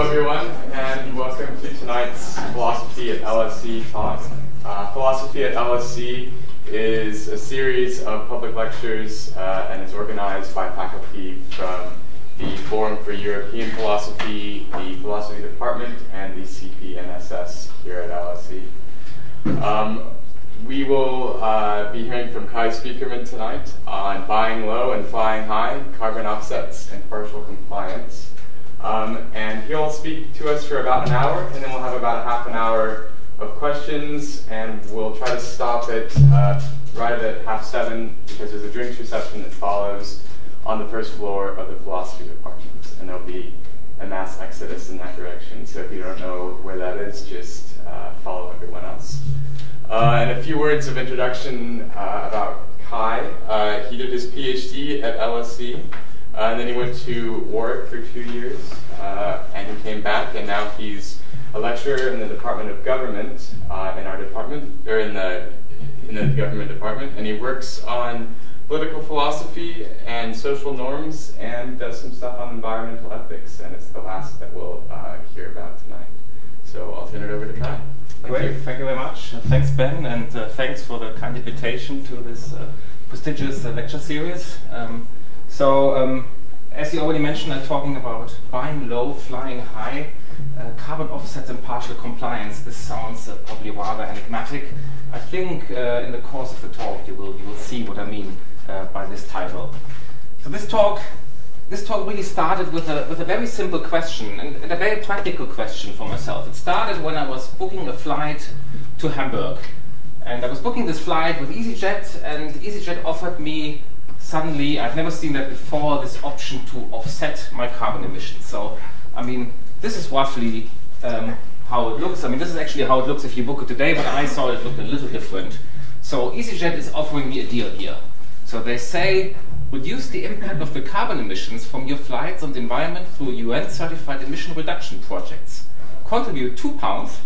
Hello, everyone, and welcome to tonight's Philosophy at LSE talk. Uh, Philosophy at LSE is a series of public lectures, uh, and it's organized by faculty from the Forum for European Philosophy, the Philosophy Department, and the CPNSS here at LSE. Um, we will uh, be hearing from Kai Spiekermann tonight on buying low and flying high, carbon offsets, and partial compliance. Um, and he'll speak to us for about an hour, and then we'll have about a half an hour of questions, and we'll try to stop it uh, right at half seven because there's a drinks reception that follows on the first floor of the philosophy department, and there'll be a mass exodus in that direction. So if you don't know where that is, just uh, follow everyone else. Uh, and a few words of introduction uh, about Kai. Uh, he did his PhD at LSE, uh, and then he went to Warwick for two years, uh, and he came back, and now he's a lecturer in the Department of Government uh, in our department, or in the in the government department, and he works on political philosophy and social norms, and does some stuff on environmental ethics, and it's the last that we'll hear about tonight. So I'll turn it over to Kai. Thank Great, you. thank you very much. Uh, thanks, Ben, and uh, thanks for the kind invitation to this uh, prestigious uh, lecture series. Um, so, um, as you already mentioned, I'm talking about buying low, flying high, uh, carbon offsets and partial compliance. This sounds uh, probably rather enigmatic. I think in the course of the talk you will, you will see what I mean by this title. So this talk this talk really started with a, with a very simple question and, and, a very practical question for myself. It started when I was booking a flight to Hamburg. And I was booking this flight with EasyJet, and EasyJet offered me suddenly, I've never seen that before, this option to offset my carbon emissions. So, I mean, this is roughly um, how it looks. I mean, this is actually how it looks if you book it today, but I saw it looked a little different. So, EasyJet is offering me a deal here. So, they say reduce the impact of the carbon emissions from your flights on the environment through UN-certified emission reduction projects. Contribute two pounds,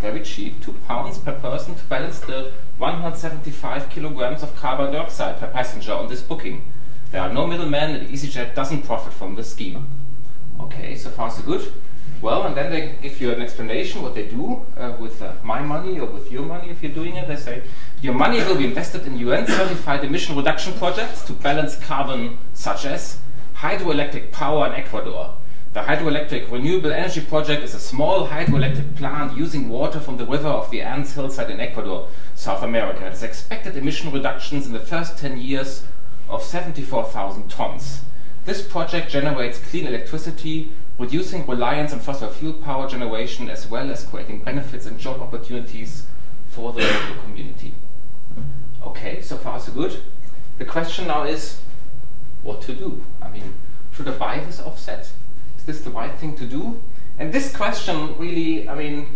very cheap, two pounds per person to balance the 175 kilograms of carbon dioxide per passenger on this booking. There are no middlemen and EasyJet doesn't profit from the scheme. Okay, so far so good. Well, and then they give you an explanation what they do uh, with uh, my money or with your money if you're doing it. They say your money will be invested in UN certified emission reduction projects to balance carbon, such as hydroelectric power in Ecuador. The hydroelectric renewable energy project is a small hydroelectric plant using water from the river of the Andes hillside in Ecuador, South America. It has expected emission reductions in the first 10 years of 74,000 tons. This project generates clean electricity reducing reliance on fossil fuel power generation as well as creating benefits and job opportunities for the local community. Okay, so far so good. The question now is what to do. I mean, should I buy this offset? Is this the right thing to do? And this question really, I mean,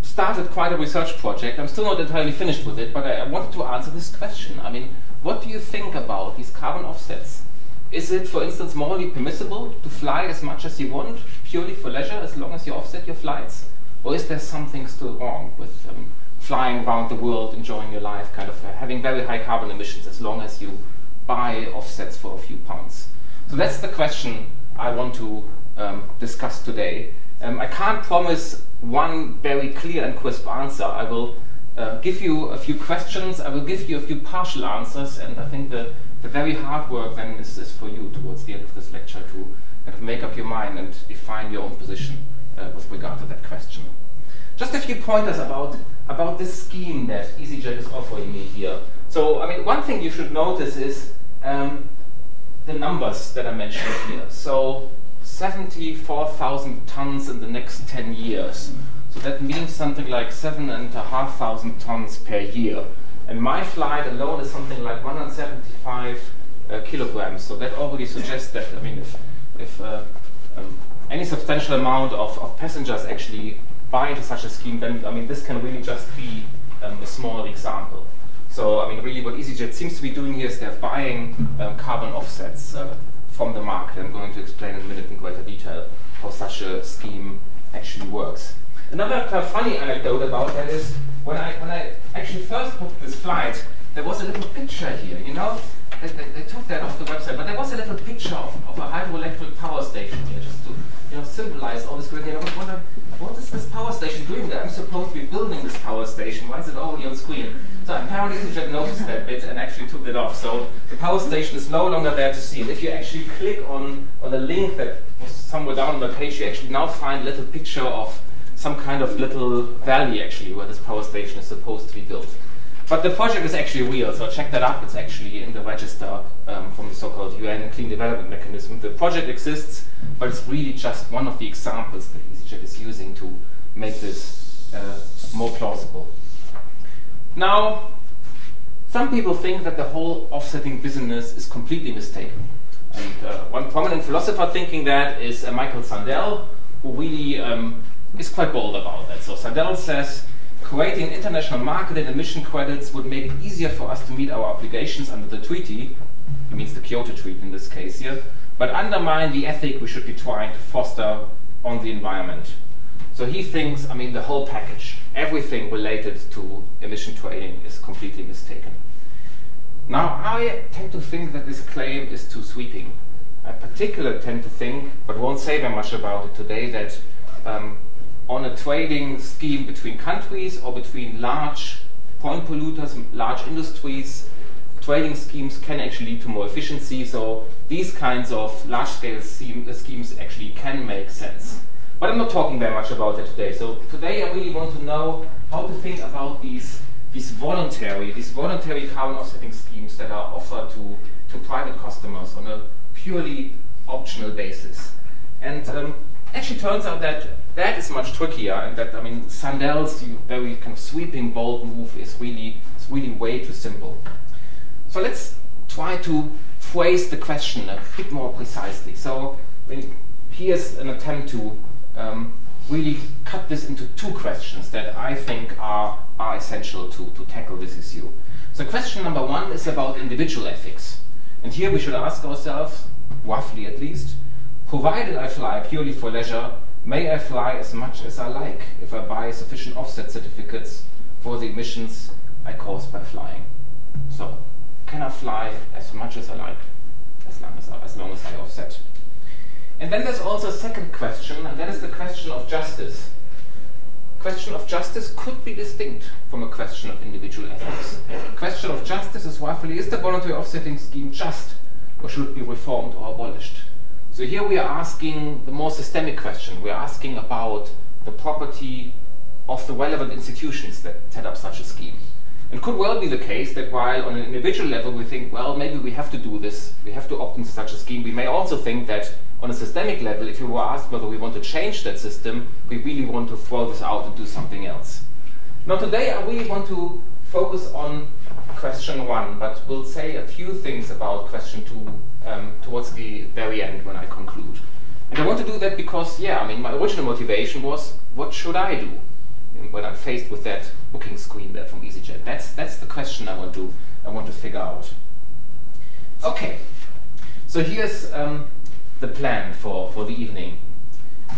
started quite a research project. I'm still not entirely finished with it, but I, I wanted to answer this question. I mean, what do you think about these carbon offsets? Is it, for instance, morally permissible to fly as much as you want, purely for leisure, as long as you offset your flights? Or is there something still wrong with um, flying around the world, enjoying your life, kind of uh, having very high carbon emissions as long as you buy offsets for a few pounds? So that's the question I want to um, discuss today. Um, I can't promise one very clear and crisp answer. I will uh, give you a few questions, I will give you a few partial answers, and I think the the very hard work then is, is for you towards the end of this lecture to kind of make up your mind and define your own position uh, with regard to that question. Just a few pointers about, about this scheme that EasyJet is offering me here. So, I mean, one thing you should notice is um, the numbers that I mentioned here. So, 74,000 tons in the next 10 years. So that means something like 7,500 tons per year. And my flight alone is something like 175 uh, kilograms. So that already suggests that, I mean, if, if uh, um, any substantial amount of, of passengers actually buy into such a scheme, then, I mean, this can really just be um, a small example. So, I mean, really what EasyJet seems to be doing here is they're buying um, carbon offsets uh, from the market. I'm going to explain in a minute in greater detail how such a scheme actually works. Another kind of funny anecdote about that is when I when I actually first booked this flight, there was a little picture here, you know. They, they, they, took that off the website, but there was a little picture of, of a hydroelectric power station here, just to you know symbolize all this grid. And I was wondering, what is this power station doing there? I'm supposed to be building this power station. Why is it already on screen? So apparently EasyJet noticed that bit and actually took it off. So the power station is no longer there to see. And if you actually click on, on the link that was somewhere down on the page, you actually now find a little picture of some kind of little valley actually where this power station is supposed to be built. But the project is actually real, so check that up. It's actually in the register um, from the so-called UN Clean Development Mechanism. The project exists, but it's really just one of the examples that EasyJet is using to make this uh, more plausible. Now, some people think that the whole offsetting business is completely mistaken. And uh, one prominent philosopher thinking that is uh, Michael Sandel, who really um, is quite bold about that. So Sandel says creating an international market in emission credits would make it easier for us to meet our obligations under the treaty, it means the Kyoto Treaty in this case here, but undermine the ethic we should be trying to foster on the environment. So he thinks, I mean, the whole package, everything related to emission trading is completely mistaken. Now, I tend to think that this claim is too sweeping. I particularly tend to think, but won't say very much about it today, that um, on a trading scheme between countries or between large point polluters, large industries, trading schemes can actually lead to more efficiency. So these kinds of large-scale schemes actually can make sense. But I'm not talking very much about it today. So today I really want to know how to think about these these voluntary these voluntary carbon offsetting schemes that are offered to to private customers on a purely optional basis. And um, actually turns out that that is much trickier, and that I mean Sandel's very kind of sweeping, bold move is really is really way too simple. So let's try to phrase the question a bit more precisely. So I mean, here's an attempt to um, really cut this into two questions that I think are, are essential to, to tackle this issue. So question number one is about individual ethics. And here we should ask ourselves, roughly at least, provided I fly purely for leisure, May I fly as much as I like if I buy sufficient offset certificates for the emissions I cause by flying. So, can I fly as much as I like, as long as I, as long as I offset? And then there's also a second question, and that is the question of justice. Question of justice could be distinct from a question of individual ethics. Question of justice is roughly, is the voluntary offsetting scheme just, or should it be reformed or abolished? So here we are asking the more systemic question. We're asking about the property of the relevant institutions that set up such a scheme. It could well be the case that while on an individual level we think, well, maybe we have to do this, we have to opt into such a scheme, we may also think that on a systemic level, if you were asked whether we want to change that system, we really want to throw this out and do something else. Now today uh, I really want to focus on question one, but we'll say a few things about question two um, towards the very end when I conclude. And I want to do that because, yeah, I mean, my original motivation was, what should I do when I'm faced with that booking screen there from EasyJet? That's that's the question I want to I want to figure out. Okay, so here's um, the plan for for the evening.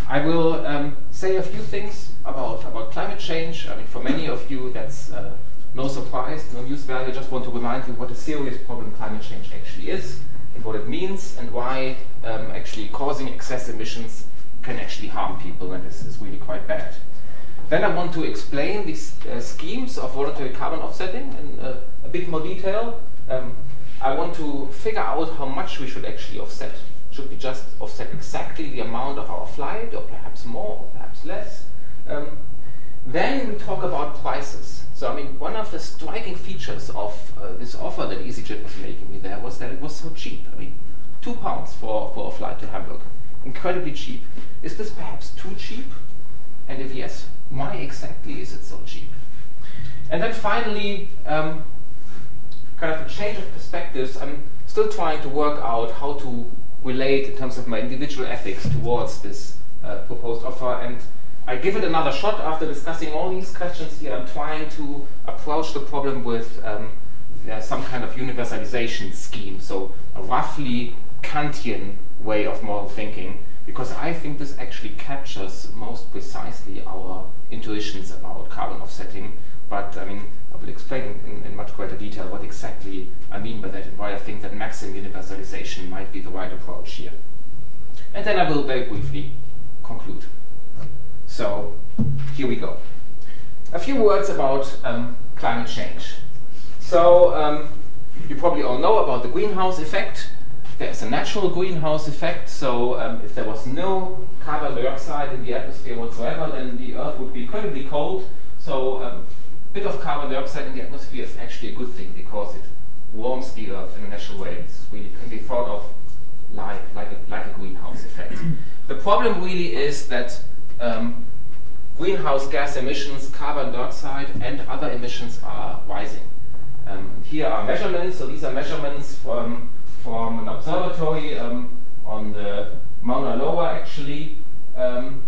I will um, say a few things about about climate change. I mean, for many of you, that's uh, no surprise, no news value. I just want to remind you what a serious problem climate change actually is and what it means and why um, actually causing excess emissions can actually harm people and is, is really quite bad. Then I want to explain these uh, schemes of voluntary carbon offsetting in uh, a bit more detail. Um, I want to figure out how much we should actually offset. Should we just offset exactly the amount of our flight, or perhaps more, or perhaps less? Um, then we talk about prices. So, I mean, one of the striking features of uh, this offer that EasyJet was making me there was that it was so cheap. I mean, two pounds for, for a flight to Hamburg. Incredibly cheap. Is this perhaps too cheap? And if yes, why exactly is it so cheap? And then finally, um, kind of a change of perspectives. I'm still trying to work out how to relate in terms of my individual ethics towards this uh, proposed offer. And I give it another shot after discussing all these questions here. I'm trying to approach the problem with um, some kind of universalization scheme, so a roughly Kantian way of moral thinking, because I think this actually captures most most precisely our intuitions about carbon offsetting. But I mean, I will explain in, in, much greater detail what exactly I mean by that and why I think that maximum universalization might be the right approach here. And then I will very briefly conclude. So here we go. A few words about um, climate change. So um, you probably all know about the greenhouse effect. There's a natural greenhouse effect. So um, if there was no carbon dioxide in the atmosphere whatsoever, then the Earth would be incredibly cold. So a um, bit of carbon dioxide in the atmosphere is actually a good thing because it warms the Earth in a natural way. It's really can be thought of like, like, a, like a greenhouse effect. the problem really is that um, greenhouse gas emissions, carbon dioxide, and other emissions are rising. Um, here are measurements. So these are measurements from, from an observatory um, on the Mauna Loa, actually. Um,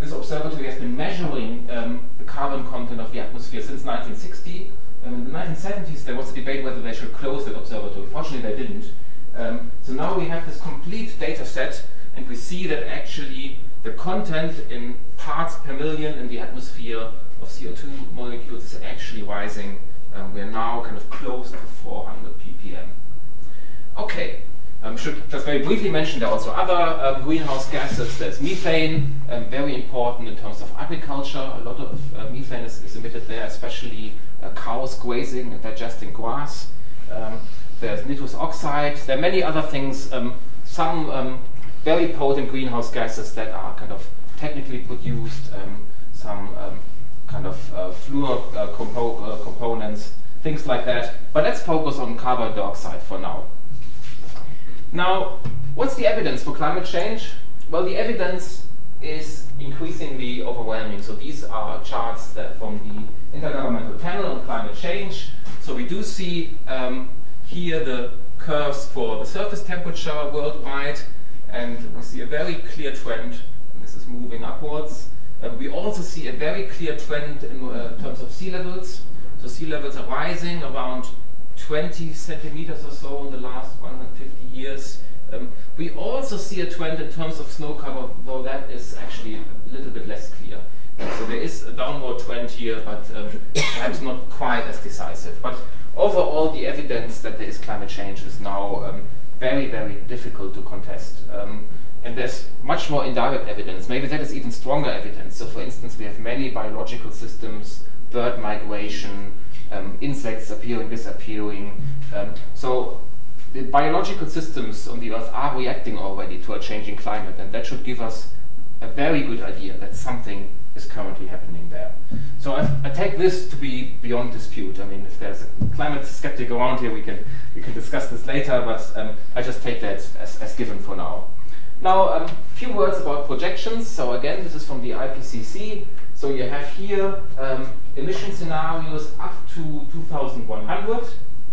this observatory has been measuring um, the carbon content of the atmosphere since 1960. And in the 1970s, there was a debate whether they should close that observatory. Fortunately, they didn't. Um, so now we have this complete data set, and we see that actually the content in parts per million in the atmosphere of CO2 molecules is actually rising. Um, we are now kind of close to 400 ppm. Okay, um, should just very briefly mention there are also other um, greenhouse gases. There's methane, um, very important in terms of agriculture. A lot of uh, methane is, is, emitted there, especially uh, cows grazing and digesting grass. Um, there's nitrous oxide. There are many other things. Um, some very potent greenhouse gases that are kind of technically produced, um, some um, kind of uh, fluor uh, compo uh, components, things like that. But let's focus on carbon dioxide for now. Now, what's the evidence for climate change? Well, the evidence is increasingly overwhelming. So these are charts that from the Intergovernmental Panel on Climate Change. So we do see um, here the curves for the surface temperature worldwide and we see a very clear trend, this is moving upwards. Uh, we also see a very clear trend in uh, terms of sea levels. So sea levels are rising around 20 centimeters or so in the last 150 years. Um, we also see a trend in terms of snow cover, though that is actually a little bit less clear. so there is a downward trend here, but um, perhaps not quite as decisive. But overall, the evidence that there is climate change is now um, very, very difficult to contest. Um, and there's much more indirect evidence. Maybe that is even stronger evidence. So, for instance, we have many biological systems, bird migration, um, insects appearing, disappearing. Um, so, the biological systems on the Earth are reacting already to a changing climate, and that should give us a very good idea that something is currently happening there. So I, I, take this to be beyond dispute. I mean, if there's a climate skeptic around here, we can we can discuss this later. But um, I just take that as, as given for now. Now, a um, few words about projections. So again, this is from the IPCC. So you have here um, emission scenarios up to 2100.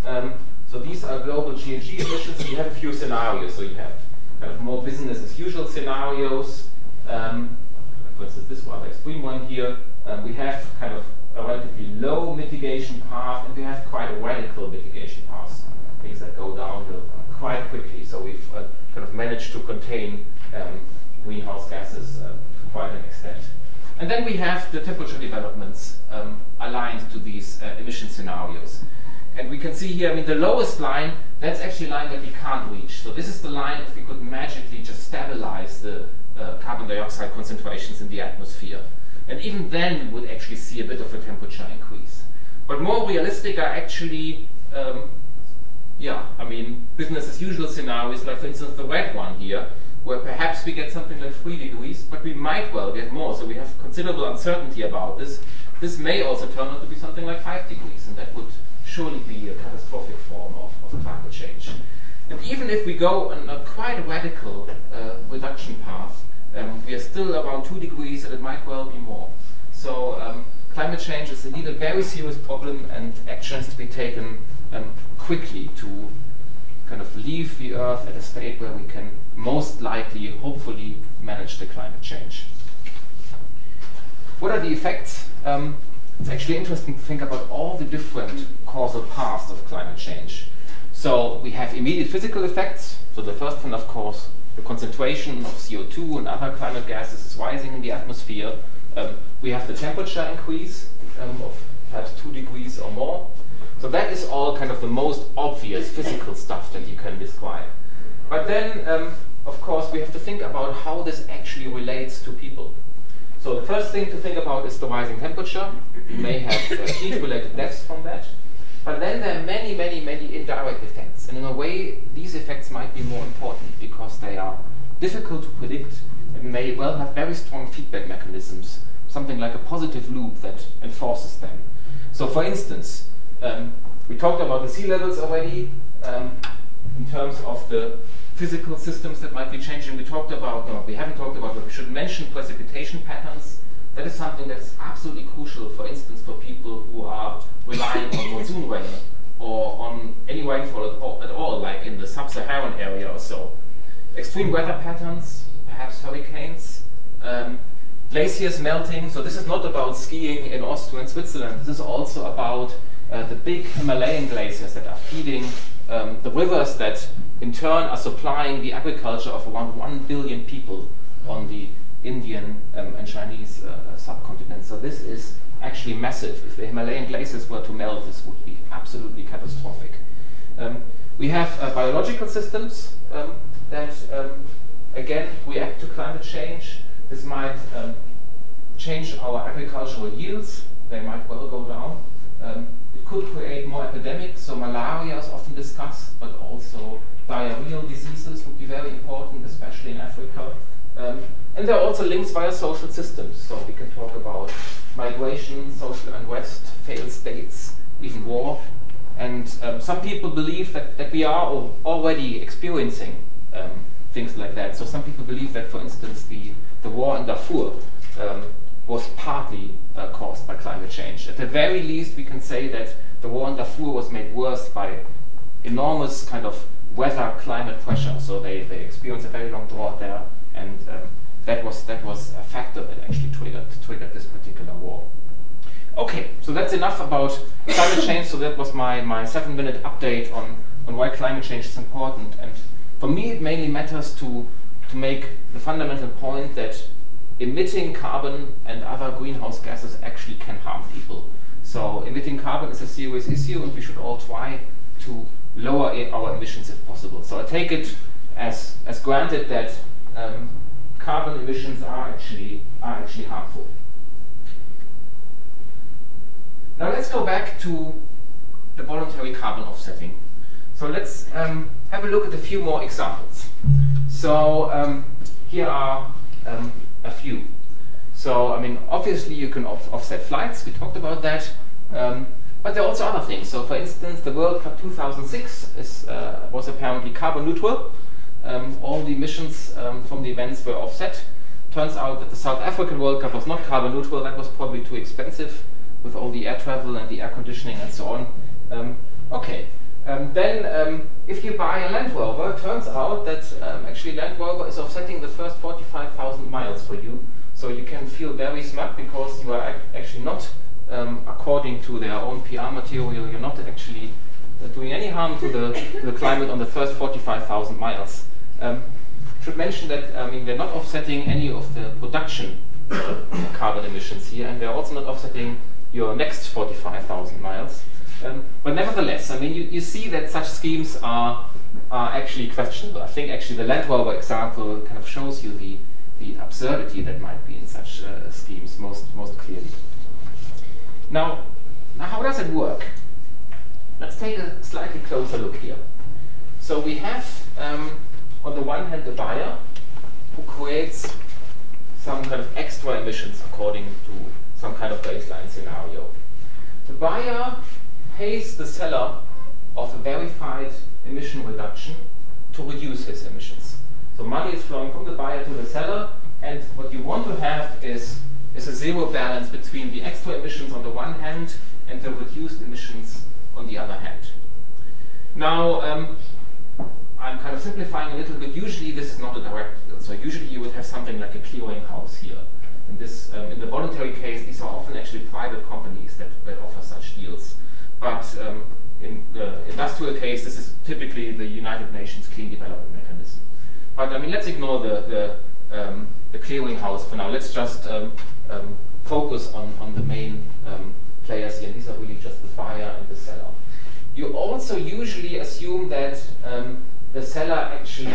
Um, so these are global GHG emissions. You have a few scenarios. So you have kind of more business as usual scenarios. Um, for instance, this rather extreme one here, um, we have kind of a relatively low mitigation path, and we have quite a radical mitigation path, things that go down quite quickly. So we've uh, kind of managed to contain um, greenhouse gases uh, to quite an extent. And then we have the temperature developments um, aligned to these uh, emission scenarios. And we can see here, I mean, the lowest line, that's actually a line that we can't reach. So this is the line if we could magically just stabilize the uh, carbon dioxide concentrations in the atmosphere. And even then, we would actually see a bit of a temperature increase. But more realistic are actually, um, yeah, I mean, business as usual scenarios, like for instance the red one here, where perhaps we get something like 3 degrees, but we might well get more. So we have considerable uncertainty about this. This may also turn out to be something like 5 degrees, and that would surely be a catastrophic form of, of climate change. And even if we go on a quite radical uh, reduction path, um, we are still around 2 degrees and it might well be more. So um, climate change is indeed a very serious problem and action has to be taken um, quickly to kind of leave the Earth at a state where we can most likely, hopefully, manage the climate change. What are the effects? Um, it's actually interesting to think about all the different causal paths of climate change. So we have immediate physical effects. So the first one, of course, the concentration of CO2 and other climate gases is rising in the atmosphere. Um, we have the temperature increase um, of perhaps two degrees or more. So that is all kind of the most obvious physical stuff that you can describe. But then, um, of course, we have to think about how this actually relates to people. So the first thing to think about is the rising temperature. You may have uh, heat-related deaths from that. But then there are many, many, many indirect effects. And in a way, these effects might be more important because they are difficult to predict and may well have very strong feedback mechanisms, something like a positive loop that enforces them. So for instance, um, we talked about the sea levels already um, in terms of the physical systems that might be changing. We talked about, no, we haven't talked about, but we should mention precipitation patterns that is something that is absolutely crucial, for instance, for people who are relying on monsoon rain or on any rainfall at all, like in the sub-Saharan area or so. Extreme weather patterns, perhaps hurricanes, um, glaciers melting. So this is not about skiing in Austria and Switzerland. This is also about uh, the big Himalayan glaciers that are feeding um, the rivers that in turn are supplying the agriculture of around 1 billion people on the Indian um, and Chinese uh, subcontinent. So this is actually massive. If the Himalayan glaciers were to melt, this would be absolutely catastrophic. Um, we have uh, biological systems um, that, um, again, react to climate change. This might um, change our agricultural yields. They might well go down. Um, it could create more epidemics. So malaria is often discussed, but also diarrheal diseases would be very important, especially in Africa. Um, and there are also links via social systems. So we can talk about migration, social unrest, failed states, even war. And um, some people believe that, that we are already experiencing um, things like that. So some people believe that, for instance, the, the war in Darfur um, was partly uh, caused by climate change. At the very least, we can say that the war in Darfur was made worse by enormous kind of weather climate pressure. So they, they experienced a very long drought there, and um, that was that was a factor that actually triggered triggered this particular war. Okay, so that's enough about climate change. So that was my, my seven minute update on, on why climate change is important. And for me, it mainly matters to, to make the fundamental point that emitting carbon and other greenhouse gases actually can harm people. So emitting carbon is a serious issue, and we should all try to lower our emissions if possible. So I take it as, as granted that um, carbon emissions are actually, are actually harmful. Now let's go back to the voluntary carbon offsetting. So let's um, have a look at a few more examples. So um, here are um, a few. So, I mean, obviously you can off offset flights, we talked about that, um, but there are also other things. So, for instance, the World Cup 2006 is, uh, was apparently carbon neutral, um, all the emissions um, from the events were offset. Turns out that the South African World Cup was not carbon neutral, that was probably too expensive with all the air travel and the air conditioning and so on. Um, okay, um, then um, if you buy a Land Rover, it turns out that um, actually Land Rover is offsetting the first 45,000 miles for you. So you can feel very smart because you are ac actually not, according to their own PR material, you're not actually uh, doing any harm to the, to the climate on the first 45,000 miles. Um, should mention that I mean they're not offsetting any of the production carbon emissions here, and they're also not offsetting your next 45,000 miles. Um, but nevertheless, I mean, you, you see that such schemes are, are actually questionable. I think actually the Land Rover example kind of shows you the, the absurdity that might be in such uh, schemes most, most clearly. Now, now, how does it work? Let's take a slightly closer look here. So we have um, on the one hand, the buyer who creates some kind of extra emissions according to some kind of baseline scenario. The buyer pays the seller of a verified emission reduction to reduce his emissions. So money is flowing from the buyer to the seller, and what you want to have is, is a zero balance between the extra emissions on the one hand and the reduced emissions on the other hand. Now, um, I'm kind of simplifying a little bit. Usually this is not a direct, deal. so usually you would have something like a clearinghouse here. In, this, um, in the voluntary case, these are often actually private companies that, that offer such deals. But um, in the industrial case, this is typically the United Nations Clean Development Mechanism. But I mean, let's ignore the, the, um, the for now. Let's just um, um, focus on, on the main um, players here. These are really just the buyer and the seller. You also usually assume that the seller actually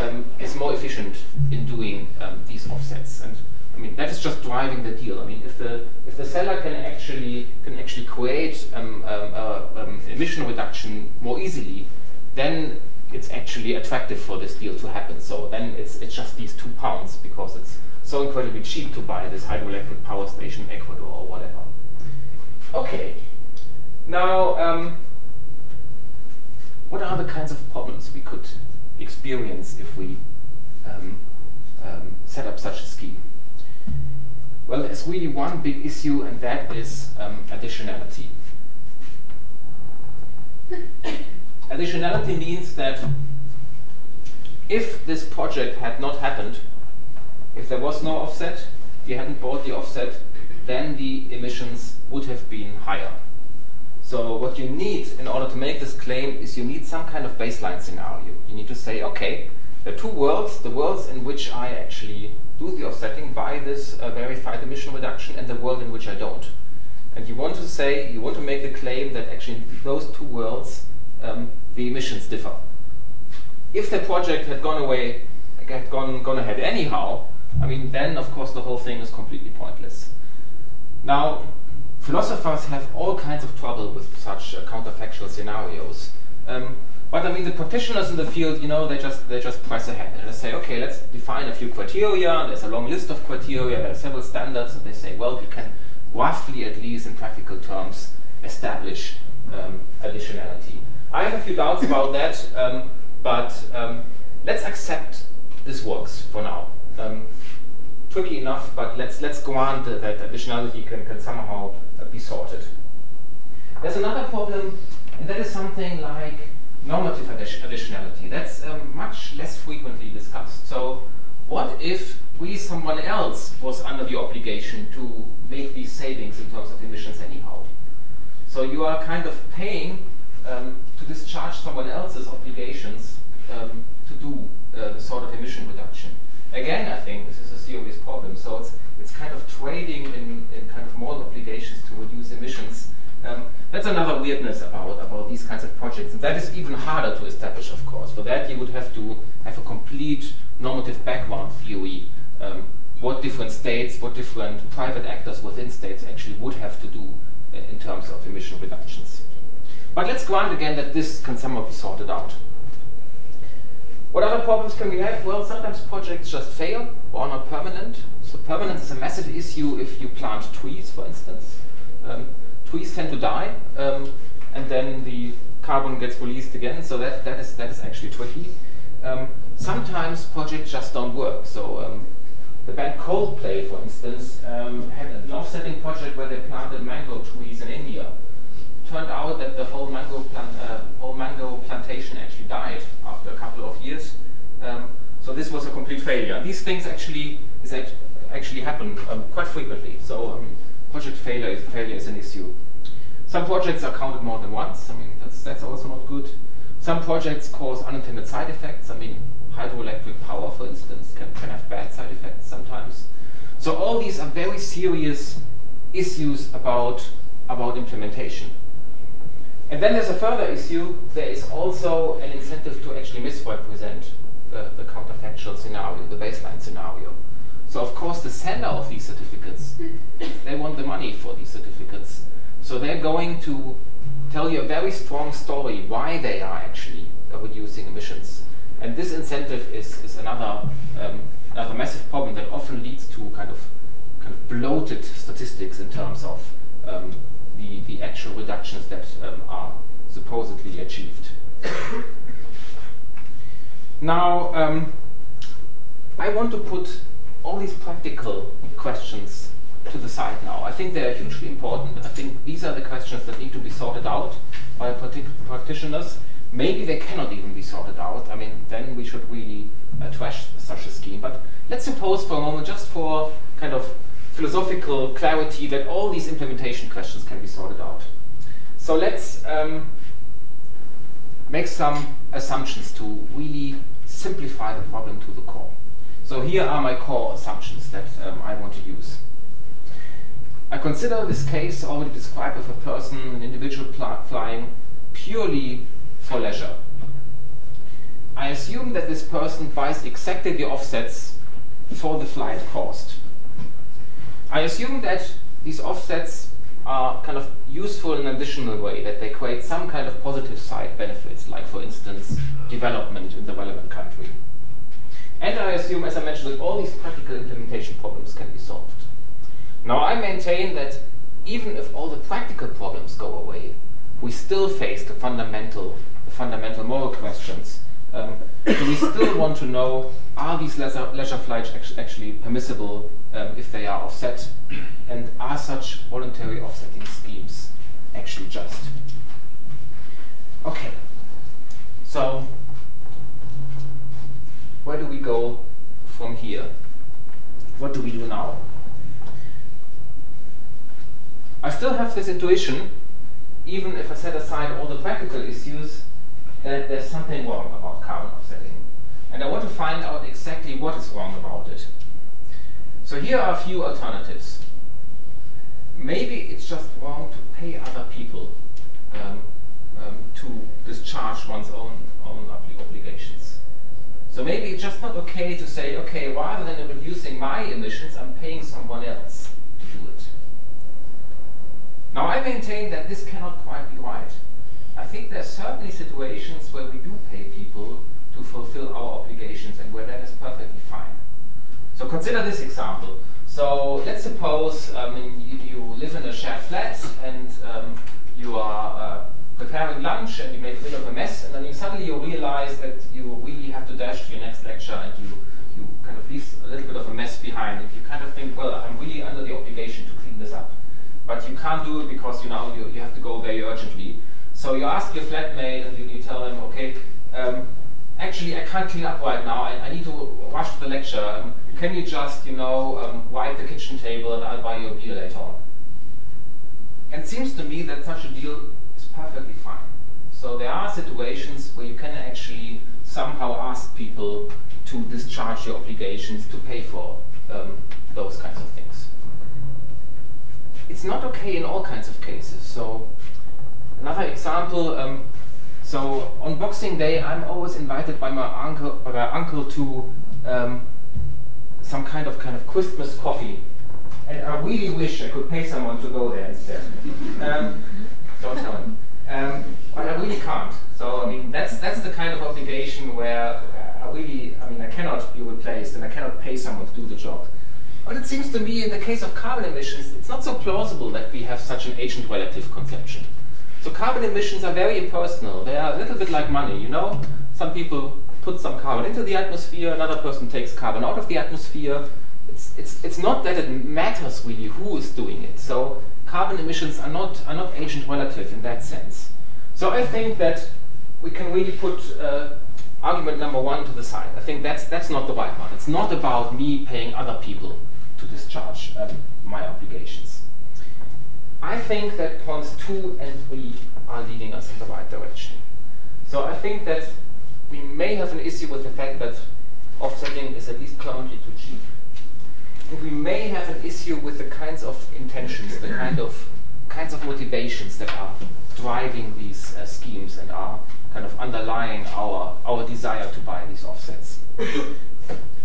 um, is more efficient in doing these offsets. And I mean, that is just driving the deal. I mean, if the if the seller can actually can actually create um, um, uh, um, emission reduction more easily, then it's actually attractive for this deal to happen. So then it's it's just these two pounds because it's so incredibly cheap to buy this hydroelectric power station in Ecuador or whatever. Okay. Now, um, what are the kinds of problems we could experience if we um, um, set up such a scheme? Well, there's really one big issue, and that is um, additionality. additionality means that if this project had not happened, if there was no offset, if you hadn't bought the offset, then the emissions would have been higher. So what you need in order to make this claim is you need some kind of baseline scenario. You need to say, okay, there are two worlds, the worlds in which I actually do the offsetting by this uh, verified emission reduction and the world in which I don't. And you want to say, you want to make the claim that actually in those two worlds, um, the emissions differ. If the project had gone away, had gone, gone ahead anyhow, I mean, then of course the whole thing is completely pointless. Now, philosophers have all kinds of trouble with such uh, counterfactual scenarios. Um, but I mean, the practitioners in the field, you know, they just they just press ahead and they say, okay, let's define a few criteria. There's a long list of criteria. There are several standards, and they say, well, we can roughly, at least in practical terms, establish um, additionality. I have a few doubts about that, um, but um, let's accept this works for now. Um, tricky enough, but let's let's grant that additionality can, can somehow be sorted. There's another problem, and that is something like normative additionality. That's um, much less frequently discussed. So what if we, someone else, was under the obligation to make these savings in terms of emissions anyhow? So you are kind of paying um, to discharge someone else's obligations um, to do uh, the sort of emission reduction. Again, I think this is a serious problem. So it's, it's kind of trading in, in kind of moral obligations to reduce emissions um, that's another weirdness about, about these kinds of projects. And that is even harder to establish, of course. For that, you would have to have a complete normative background theory. Um, what different states, what different private actors within states actually would have to do uh, in terms of emission reductions. But let's grant again that this can somehow be sorted out. What other problems can we have? Well, sometimes projects just fail or are not permanent. So permanence is a massive issue if you plant trees, for instance. Um, trees tend to die, um, and then the carbon gets released again. So that that is that is actually tricky. Um, sometimes projects just don't work. So um, the band Coldplay, for instance, um, had an offsetting project where they planted mango trees in India. Turned out that the whole mango plant, uh, whole mango plantation actually died after a couple of years. Um, so this was a complete failure. These things actually is actually happen um, quite frequently. So project failure is, failure is an issue. Some projects are counted more than once. I mean, that's, that's also not good. Some projects cause unintended side effects. I mean, hydroelectric power, for instance, can, can have bad side effects sometimes. So all these are very serious issues about, about implementation. And then there's a further issue. There is also an incentive to actually misrepresent the, the counterfactual scenario, the baseline scenario. So of course the sender of these certificates, they want the money for these certificates. So they're going to tell you a very strong story why they are actually reducing emissions. And this incentive is, is another, um, another massive problem that often leads to kind of, kind of bloated statistics in terms of um, the, the actual reductions that um, are supposedly achieved. now, um, I want to put all these practical questions to the side now. I think they're hugely important. I think these are the questions that need to be sorted out by practitioners. Maybe they cannot even be sorted out. I mean, then we should really uh, trash such a scheme. But let's suppose for a moment, just for kind of philosophical clarity, that all these implementation questions can be sorted out. So let's um, make some assumptions to really simplify the problem to the core. So here are my core assumptions that um, I want to use. I consider this case already described of a person, an individual flying purely for leisure. I assume that this person buys exactly the offsets for the flight cost. I assume that these offsets are kind of useful in an additional way, that they create some kind of positive side benefits, like for instance, development in the relevant country. And I assume, as I mentioned, that all these practical implementation problems can be solved. Now I maintain that even if all the practical problems go away, we still face the fundamental, the fundamental moral questions. Um, do we still want to know, are these leisure, leisure flights actually permissible um, if they are offset? And are such voluntary offsetting schemes actually just? Okay, so where do we go from here? What do we do now? I still have this intuition, even if I set aside all the practical issues, that there's something wrong about carbon offsetting. And I want to find out exactly what is wrong about it. So here are a few alternatives. Maybe it's just wrong to pay other people um, um, to discharge one's own, own obligations. So maybe it's just not okay to say, okay, rather than reducing my emissions, I'm paying someone else to do it. Now I maintain that this cannot quite be right. I think there are certainly situations where we do pay people to fulfill our obligations and where that is perfectly fine. So consider this example. So let's suppose um, you, you, live in a shared flat and um, you are uh, preparing lunch and you make a bit of a mess and then you suddenly you realize that you really have to dash to your next lecture and you, you kind of leave a little bit of a mess behind and you kind of think, well, I'm really under the obligation to clean this up but you can't do it because you know you, you have to go very urgently. So you ask your flatmate and you, you tell them, okay, um, actually I can't clean up right now. I, I need to rush to the lecture. Um, can you just, you know, um, wipe the kitchen table and I'll buy you a beer later on? And it seems to me that such a deal is perfectly fine. So there are situations where you can actually somehow ask people to discharge your obligations to pay for um, those kinds of things it's not okay in all kinds of cases. So another example, um, so on Boxing Day, I'm always invited by my uncle, by my uncle to um, some kind of kind of Christmas coffee, and I really wish I could pay someone to go there instead. Um, don't tell him. Um, but I really can't. So I mean, that's that's the kind of obligation where I really, I mean, I cannot be replaced, and I cannot pay someone to do the job. But it seems to me in the case of carbon emissions, it's not so plausible that we have such an agent-relative conception. So carbon emissions are very impersonal. They are a little bit like money, you know? Some people put some carbon into the atmosphere, another person takes carbon out of the atmosphere. It's, it's, it's not that it matters really who is doing it. So carbon emissions are not, are not agent-relative in that sense. So I think that we can really put uh, argument number one to the side. I think that's, that's not the right one. It's not about me paying other people to discharge um, my obligations. I think that points two and three are leading us in the right direction. So I think that we may have an issue with the fact that offsetting is at least currently too cheap. And we may have an issue with the kinds of intentions, the kind of kinds of motivations that are driving these uh, schemes and are kind of underlying our, our desire to buy these offsets.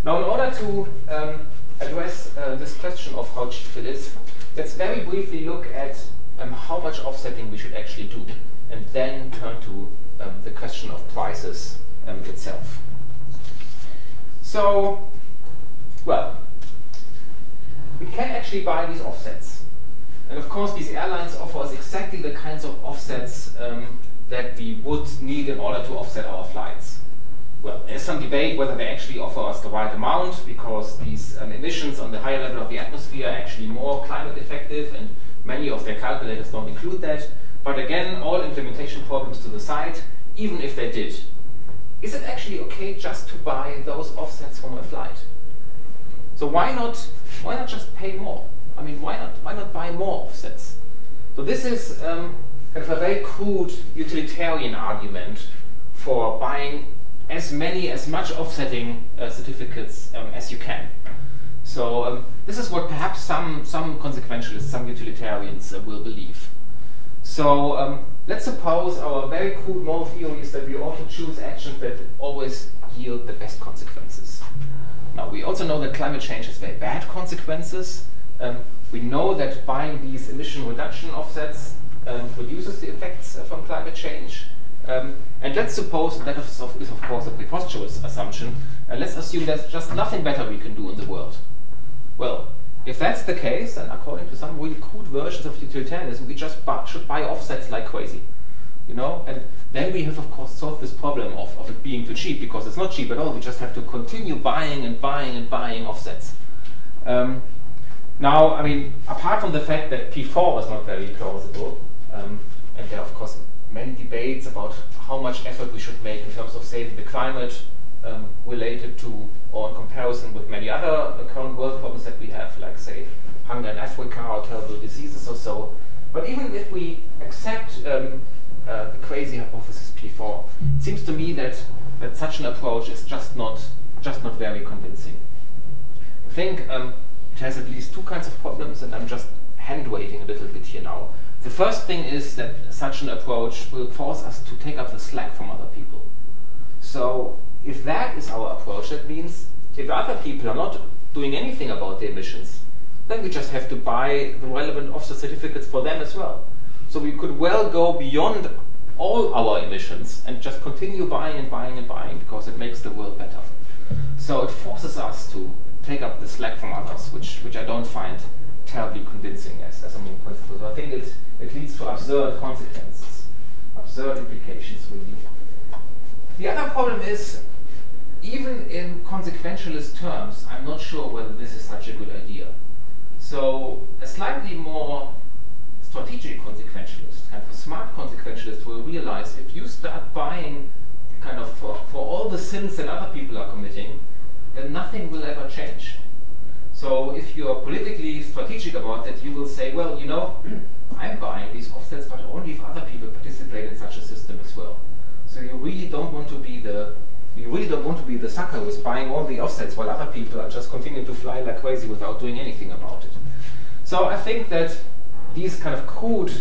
now, in order to um, address uh, this question of how cheap it is, let's very briefly look at um, how much offsetting we should actually do, and then turn to um, the question of prices um, itself. So, well, we can actually buy these offsets. And of course, these airlines offer us exactly the kinds of offsets um, that we would need in order to offset our flights well, there's some debate whether they actually offer us the right amount because these um, emissions on the higher level of the atmosphere are actually more climate effective and many of their calculators don't include that. But again, all implementation problems to the side, even if they did, is it actually okay just to buy those offsets from a flight? So why not, why not just pay more? I mean, why not, why not buy more offsets? So this is um, kind of a very crude utilitarian argument for buying as many, as much offsetting uh, certificates um, as you can. So um, this is what perhaps some, some consequentialists, some utilitarians uh, will believe. So um, let's suppose our very crude moral theory is that we ought to choose actions that always yield the best consequences. Now we also know that climate change has very bad consequences. Um, we know that buying these emission reduction offsets um, reduces the effects uh, from climate change. Um, and let's suppose that is of, is of course a preposterous assumption. Uh, let's assume there's just nothing better we can do in the world. Well, if that's the case, then according to some really crude versions of utilitarianism, we just should buy offsets like crazy. You know, and then we have of course solved this problem of, of it being too cheap because it's not cheap at all. We just have to continue buying and buying and buying offsets. Um, now, I mean, apart from the fact that P4 is not very plausible, um, and there are of course many debates about how much effort we should make in terms of saving the climate um, related to or in comparison with many other uh, current world problems that we have, like say hunger in Africa or terrible diseases or so. But even if we accept um, uh, the crazy hypothesis P4, it seems to me that, that such an approach is just not just not very convincing. I think um, it has at least two kinds of problems, and I'm just hand waving a little bit here now. The first thing is that such an approach will force us to take up the slack from other people. So if that is our approach, that means if other people are not doing anything about the emissions, then we just have to buy the relevant offset certificates for them as well. So we could well go beyond all our emissions and just continue buying and buying and buying because it makes the world better. So it forces us to take up the slack from others, which, which I don't find terribly convincing as, as a main principle. So I think it, it leads to absurd consequences, absurd implications, really. The other problem is, even in consequentialist terms, I'm not sure whether this is such a good idea. So a slightly more strategic consequentialist, kind of a smart consequentialist will realize if you start buying kind of for, for all the sins that other people are committing, then nothing will ever change. So if you're politically strategic about that, you will say, well, you know, I'm buying these offsets, but only if other people participate in such a system as well. So you really don't want to be the you really don't want to be the sucker who's buying all the offsets while other people are just continuing to fly like crazy without doing anything about it. So I think that these kind of crude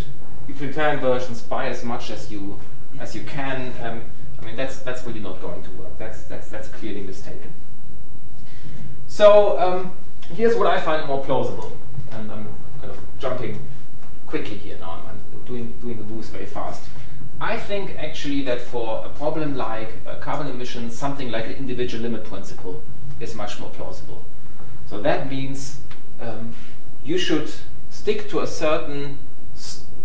utilitarian versions buy as much as you as you can. Um, I mean that's that's really not going to work. That's that's that's clearly mistaken. So um, here's what I find more plausible, and I'm kind of jumping quickly here now. I'm, doing doing the moves very fast. I think actually that for a problem like uh, carbon emissions, something like an individual limit principle is much more plausible. So that means um, you should stick to a certain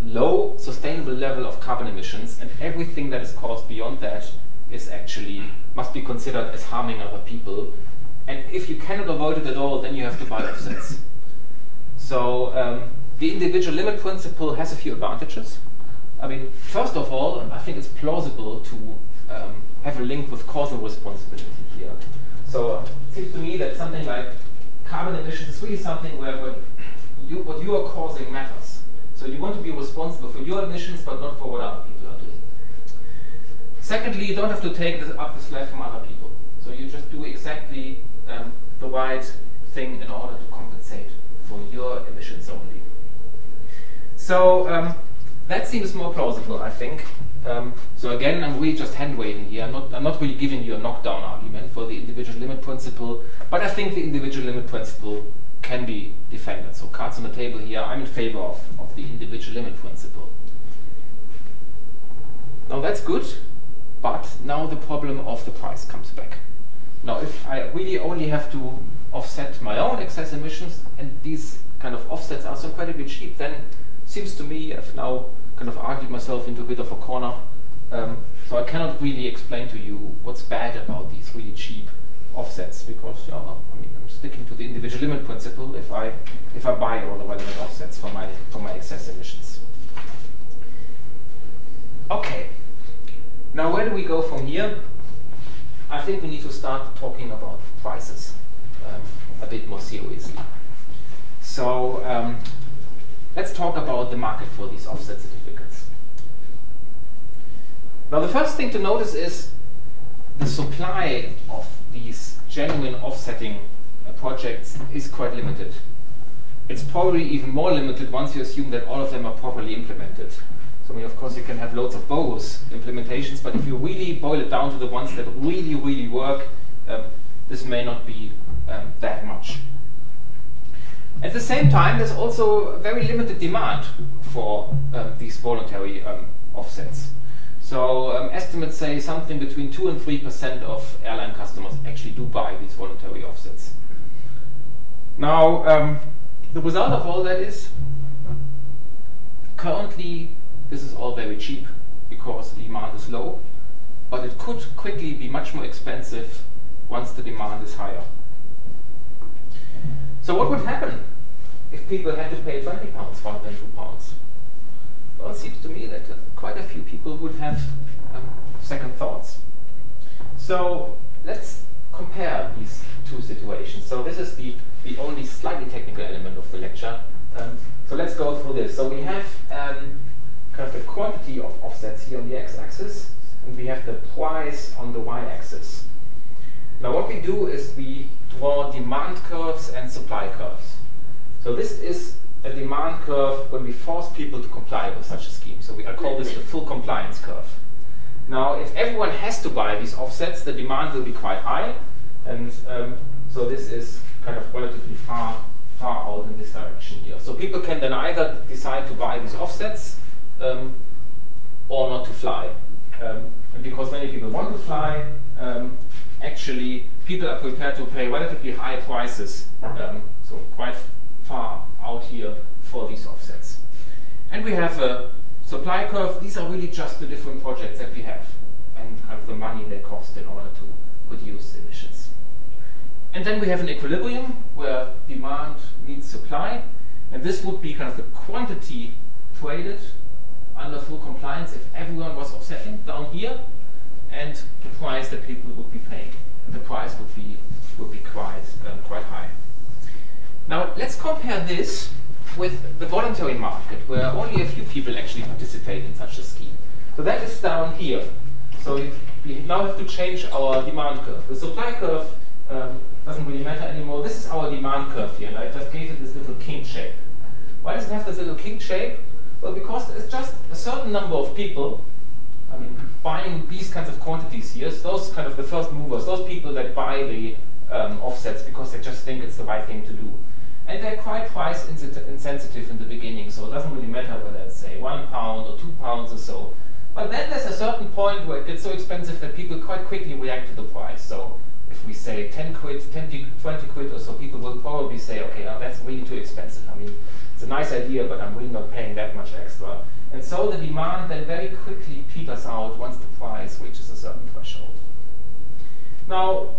low sustainable level of carbon emissions, and everything that is caused beyond that is actually must be considered as harming other people. And if you cannot avoid it at all, then you have to buy offsets. So um, the individual limit principle has a few advantages. I mean, first of all, I think it's plausible to um, have a link with causal responsibility here. So it seems to me that something like carbon emissions is really something where what you, what you are causing matters. So you want to be responsible for your emissions, but not for what other people are doing. Secondly, you don't have to take this up the slack from other people. So you just do exactly um, the right thing in order to compensate for your emissions only. So um, that seems more plausible, I think. Um, so again, I'm really just hand waving here. I'm not, I'm not really giving you a knockdown argument for the individual limit principle, but I think the individual limit principle can be defended. So cards on the table here, I'm in favor of, of the individual limit principle. Now that's good, but now the problem of the price comes back. Now if I really only have to offset my own excess emissions and these kind of offsets are so incredibly cheap, then seems to me I've now kind of argued myself into a bit of a corner. Um, so I cannot really explain to you what's bad about these really cheap offsets because yeah, I mean I'm sticking to the individual limit principle if I if I buy all the relevant offsets for my for my excess emissions. Okay. Now where do we go from here? I think we need to start talking about prices um, a bit more seriously. So um, let's talk about the market for these offset certificates. Now, the first thing to notice is the supply of these genuine offsetting uh, projects is quite limited. It's probably even more limited once you assume that all of them are properly implemented. So I mean, of course, you can have loads of bogus implementations, but if you really boil it down to the ones that really, really work, um, this may not be um, that much. At the same time, there's also very limited demand for um, these voluntary um, offsets. So um, estimates say something between 2 and 3% of airline customers actually do buy these voluntary offsets. Now, um, the result of all that is currently this is all very cheap because the demand is low, but it could quickly be much more expensive once the demand is higher. So what would happen if people had to pay 20 pounds rather than 2 pounds? Well, it seems to me that uh, quite a few people would have um, second thoughts. So let's compare these two situations. So this is the, the only slightly technical element of the lecture. Um, so let's go through this. So we have um, kind of the quantity of offsets here on the x-axis, and we have the price on the y-axis. Now what we do is we draw demand curves and supply curves. So this is a demand curve when we force people to comply with such a scheme. So we, I call this the full compliance curve. Now, if everyone has to buy these offsets, the demand will be quite high, and um, so this is kind of relatively far, far out in this direction here. So people can then either decide to buy these offsets um, or not to fly. Um, because many people want to fly, um, actually people are prepared to pay relatively high prices, um, so quite far out here for these offsets. And we have a supply curve. These are really just the different projects that we have and kind of the money they cost in order to reduce emissions. And then we have an equilibrium where demand meets supply. And this would be kind of the quantity traded under full compliance if everyone was offsetting down here and the price that people would be paying. The price would be would be quite um, quite high. Now let's compare this with the voluntary market, where only a few people actually participate in such a scheme. So that is down here. So we now have to change our demand curve. The supply curve um, doesn't really matter anymore. This is our demand curve here, and I just gave it this little kink shape. Why does it have this little kink shape? Well, because there's just a certain number of people, I mean, buying these kinds of quantities here, those kind of the first movers, those people that buy the um, offsets because they just think it's the right thing to do. And they're quite price insensitive in the beginning, so it doesn't really matter whether it's, say, one pound or two pounds or so. But then there's a certain point where it gets so expensive that people quite quickly react to the price. So if we say 10 quid, 10, 20 quid or so, people will probably say, okay, now that's really too expensive. I mean, it's a nice idea, but I'm really not paying that much extra. And so the demand then very quickly peters out once the price reaches a certain threshold. Now,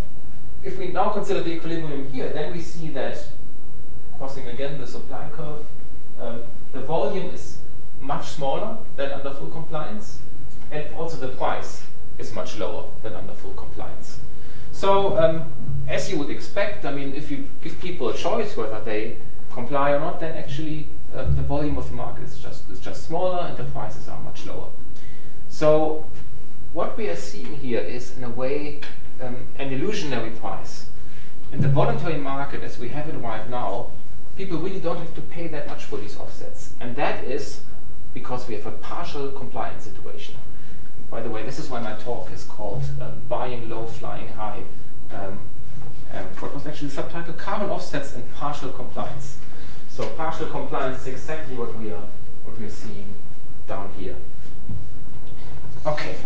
if we now consider the equilibrium here, then we see that crossing again the supply curve, um, the volume is much smaller than under full compliance, and also the price is much lower than under full compliance. So, um, as you would expect, I mean, if you give people a choice whether they comply or not, then actually uh, the volume of the market is just, is just smaller and the prices are much lower. So, what we are seeing here is, in a way, um, an illusionary price. In the voluntary market, as we have it right now, people really don't have to pay that much for these offsets. And that is because we have a partial compliance situation. By the way, this is why my talk is called um, Buying Low, Flying High. Um, what was actually the subtitle? Carbon Offsets and Partial Compliance. So partial compliance is exactly what we are what we are seeing down here. Okay,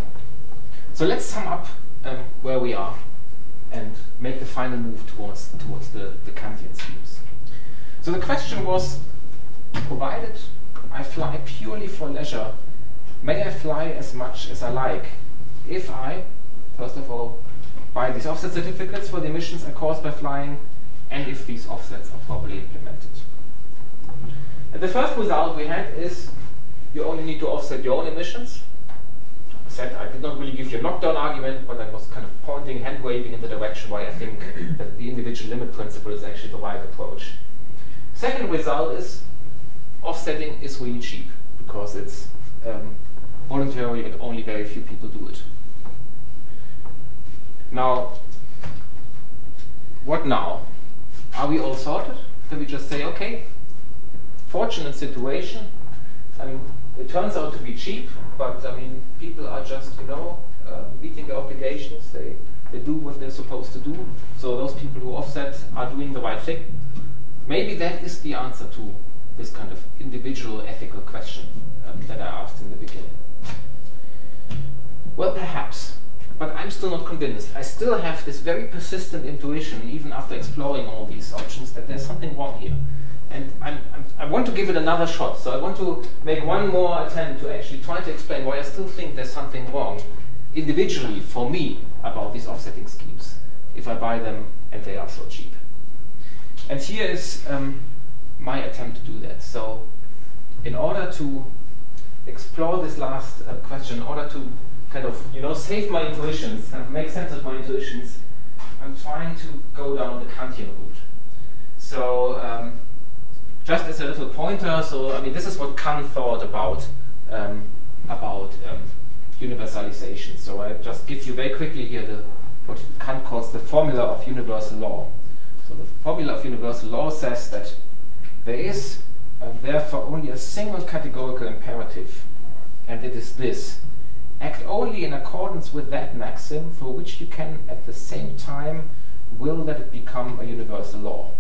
so let's sum up um, where we are and make the final move towards towards the, the Kantian schemes. So the question was, provided I fly purely for leisure, may I fly as much as I like if I, first of all, buy these offset certificates for the emissions caused by flying, and if these offsets are properly implemented. And the first result we had is you only need to offset your own emissions. I said I did not really give you a knockdown argument, but I was kind of pointing, hand waving in the direction why I think that the individual limit principle is actually the right approach. Second result is offsetting is really cheap because it's um, voluntary and only very few people do it. Now, what now? Are we all sorted? Can we just say, okay, fortunate situation? I mean, it turns out to be cheap, but I mean, people are just, you know, uh, meeting their obligations. They, they do what they're supposed to do. So those people who offset are doing the right thing. Maybe that is the answer to this kind of individual ethical question um, that I asked in the beginning. Well, perhaps, but I'm still not convinced. I still have this very persistent intuition, even after exploring all these options, that there's something wrong here. And I'm, I'm, i want to give it another shot. So I want to make one more attempt to actually try to explain why I still think there's something wrong individually for me about these offsetting schemes if I buy them and they are so cheap. And here is um, my attempt to do that. So in order to explore this last uh, question, in order to kind of you know save my intuitions and make sense of my intuitions, I'm trying to go down the Kantian route. So um, just as a little pointer, so I mean this is what Kant thought about um, about um, universalization. So I just give you very quickly here the what Kant calls the formula of universal law. So the formula of universal law says that there is uh, therefore only a single categorical imperative, and it is this act only in accordance with that maxim for which you can at the same time will that it become a universal law.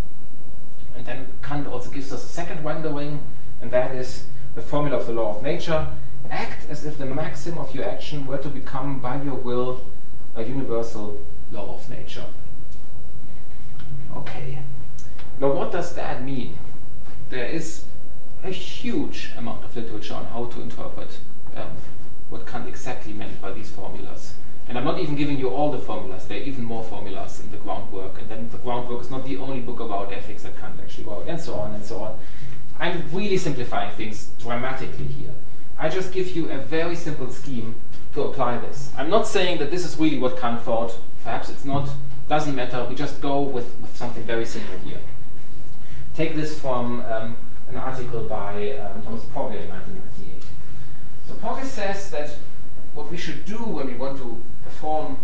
And then Kant also gives us a second rendering, and that is the formula of the law of nature. Act as if the maxim of your action were to become by your will a universal law of nature. Okay. Now what does that mean? There is a huge amount of literature on how to interpret um, what Kant exactly meant by these formulas. And I'm not even giving you all the formulas, there are even more formulas in the groundwork. And then the groundwork is not the only book about ethics that Kant actually wrote, and so on and so on. I'm really simplifying things dramatically here. I just give you a very simple scheme to apply this. I'm not saying that this is really what Kant thought. Perhaps it's not. Doesn't matter. We just go with, with something very simple here. Take this from um, an article by um, Thomas Pogge in 1998. So Pogge says that what we should do when we want to perform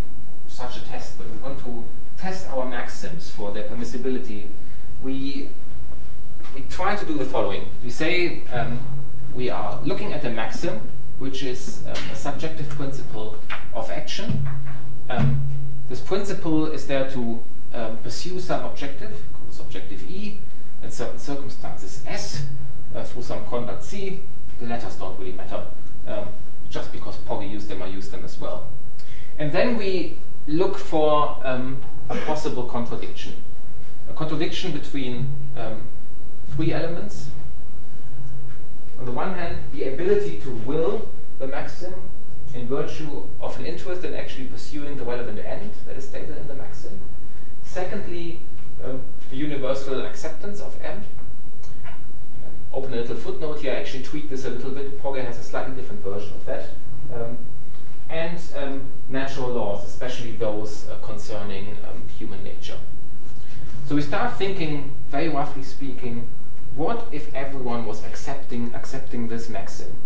such a test, when we want to test our maxims for their permissibility, we we try to do the following. We say um, we are looking at the maxim, which is um, a subjective principle of action. Um, this principle is there to um, pursue some objective, called objective E, in certain circumstances S, uh, through some conduct C. The letters don't really matter. Um, just because Pogge used them, I use them as well. And then we look for um, a possible contradiction. A contradiction between um, three elements. On the one hand, the ability to will the maxim in virtue of an interest in actually pursuing the relevant end that is stated in the maxim. Secondly, um, the universal acceptance of M. Open a little footnote here, I actually tweak this a little bit. Pogge has a slightly different version of that. Um, and um, natural laws, especially those uh, concerning um, human nature. So we start thinking, very roughly speaking, what if everyone was accepting accepting this maxim?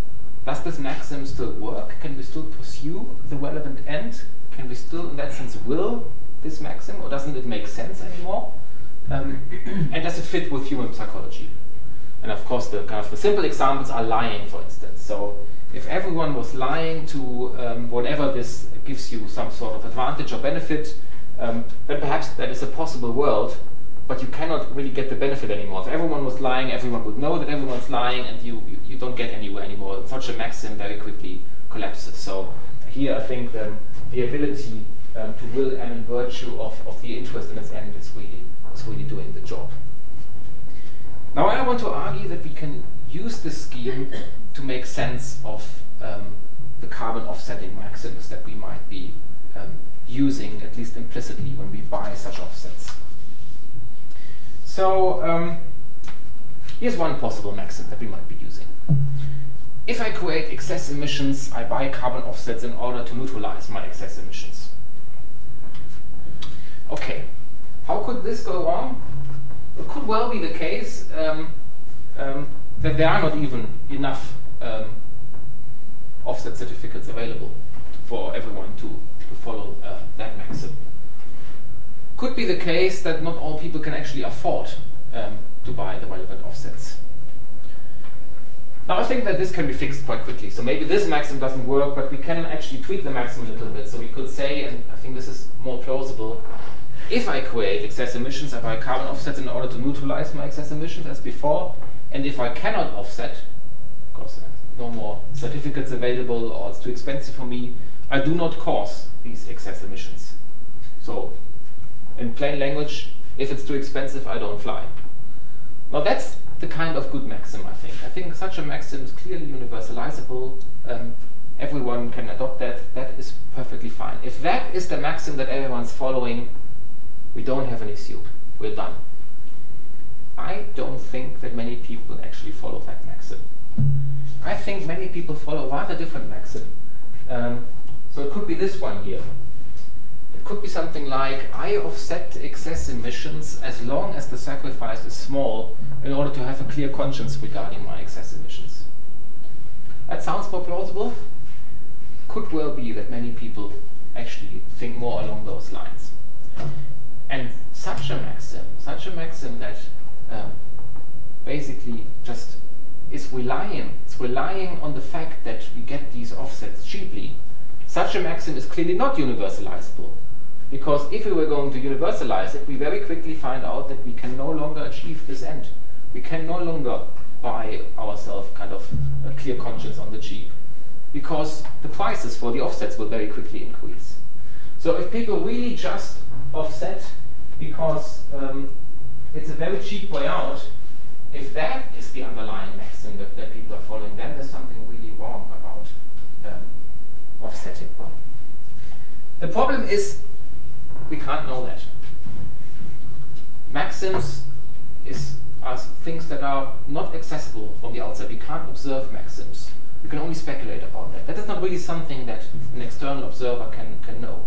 Does this maxim still work? Can we still pursue the relevant end? Can we still, in that sense, will this maxim, or doesn't it make sense anymore? Um, and does it fit with human psychology? And of course, the kind of the simple examples are lying, for instance. So if everyone was lying to um, whatever this gives you some sort of advantage or benefit, um, then perhaps that is a possible world but you cannot really get the benefit anymore. If everyone was lying, everyone would know that everyone's lying, and you, you, you don't get anywhere anymore. Such a maxim very quickly collapses. So here I think the, the ability um, to will and virtue of, of the interest in its end is really, is really doing the job. Now I want to argue that we can use this scheme to make sense of um, the carbon offsetting maxims that we might be um, using, at least implicitly, when we buy such offsets. So um, here's one possible maxim that we might be using. If I create excess emissions, I buy carbon offsets in order to neutralize my excess emissions. Okay, how could this go wrong? It could well be the case um, um, that there are not even enough um, offset certificates available for everyone to to follow uh, that maxim. Could be the case that not all people can actually afford um, to buy the relevant offsets. Now I think that this can be fixed quite quickly. So maybe this maxim doesn't work, but we can actually tweak the maxim a little bit. So we could say, and I think this is more plausible, if I create excess emissions, I buy carbon offsets in order to neutralize my excess emissions as before, and if I cannot offset, because no more certificates available or it's too expensive for me, I do not cause these excess emissions. So in plain language, if it's too expensive, I don't fly. Now that's the kind of good maxim, I think. I think such a maxim is clearly universalizable. Um, everyone can adopt that. That is perfectly fine. If that is the maxim that everyone's following, we don't have an issue. We're done. I don't think that many people actually follow that maxim. I think many people follow rather different maxim. Um, so it could be this one here. It could be something like, I offset excess emissions as long as the sacrifice is small in order to have a clear conscience regarding my excess emissions. That sounds more plausible. Could well be that many people actually think more along those lines. And such a maxim, such a maxim that um, basically just is relying, it's relying on the fact that we get these offsets cheaply. Such a maxim is clearly not universalizable. Because if we were going to universalize it, we very quickly find out that we can no longer achieve this end. We can no longer buy ourselves kind of a clear conscience on the cheap. Because the prices for the offsets will very quickly increase. So if people really just offset because um, it's a very cheap way out, if that is the underlying maxim that, that people are following, then there's something really wrong about um, offsetting. The problem is we can't know that. Maxims is, are things that are not accessible from the outside. We can't observe maxims. We can only speculate about that. That is not really something that an external observer can, can know.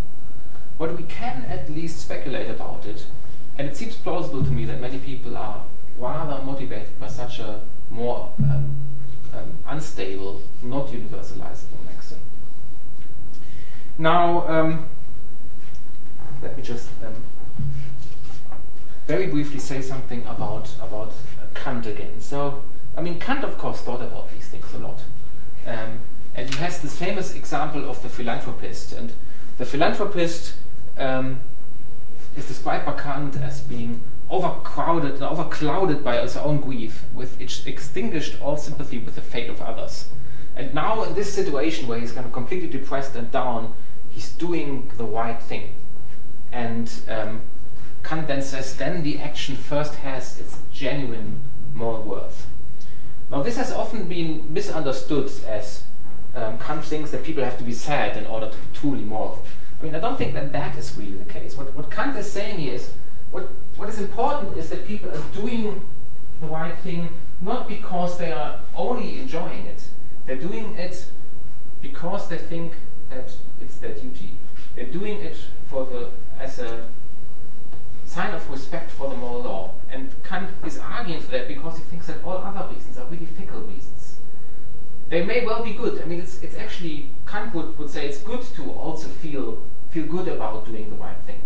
But we can at least speculate about it. And it seems plausible to me that many people are rather motivated by such a more um, um, unstable, not universalizable maxim. Now, um, let me just um, very briefly say something about about uh, Kant again. So, I mean, Kant, of course, thought about these things a lot, um, and he has this famous example of the philanthropist. And the philanthropist um, is described by Kant as being overcrowded and overclouded by his own grief, with which extinguished all sympathy with the fate of others. And now, in this situation where he's kind of completely depressed and down, he's doing the right thing. And um, Kant then says, then the action first has its genuine moral worth. Now, this has often been misunderstood as um, Kant thinks that people have to be sad in order to truly moral. I mean, I don't think that that is really the case. What, what Kant is saying is what, what is important is that people are doing the right thing not because they are only enjoying it, they're doing it because they think that it's their duty. They're doing it for the as a sign of respect for the moral law. And Kant is arguing for that because he thinks that all other reasons are really fickle reasons. They may well be good. I mean, it's, it's actually, Kant would, would say it's good to also feel, feel good about doing the right thing.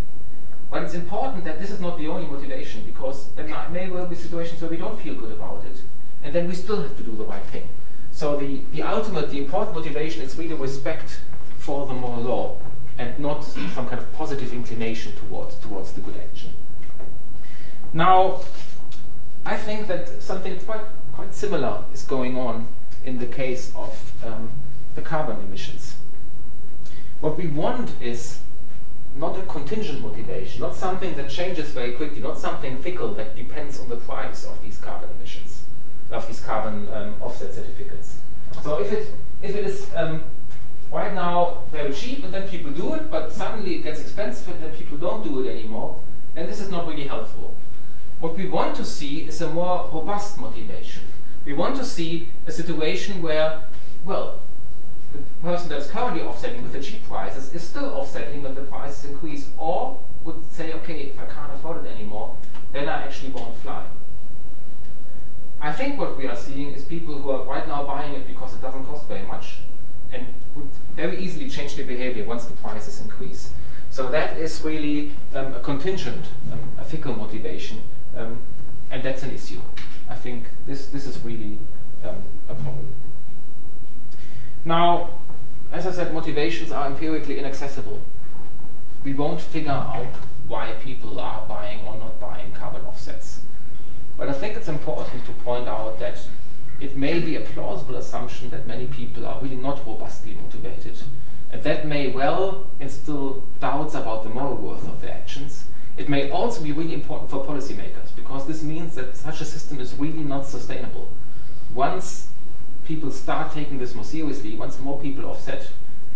But it's important that this is not the only motivation because there may well be situations where we don't feel good about it, and then we still have to do the right thing. So the, the ultimate, the important motivation is really respect for the moral law and not some kind of positive inclination towards, towards the good action. Now, I think that something quite, quite similar is going on in the case of um, the carbon emissions. What we want is not a contingent motivation, not something that changes very quickly, not something fickle that depends on the price of these carbon emissions, of these carbon um, offset certificates. So if it, if it is um, right now very cheap and then people do it, but suddenly it gets expensive and then people don't do it anymore, then this is not really helpful. What we want to see is a more robust motivation. We want to see a situation where, well, the person that's currently offsetting with the cheap prices is still offsetting when the prices increase, or would say, okay, if I can't afford it anymore, then I actually won't fly. I think what we are seeing is people who are right now buying it because it doesn't cost very much, and would very easily change their behavior once the prices increase. So that is really um, a contingent, um, a fickle motivation, um, and that's an issue. I think this, this is really um, a problem. Now, as I said, motivations are empirically inaccessible. We won't figure out why people are buying or not buying carbon offsets. But I think it's important to point out that it may be a plausible assumption that many people are really not robustly motivated. And that may well instill doubts about the moral worth of their actions. It may also be really important for policymakers because this means that such a system is really not sustainable. Once people start taking this more seriously, once more people offset,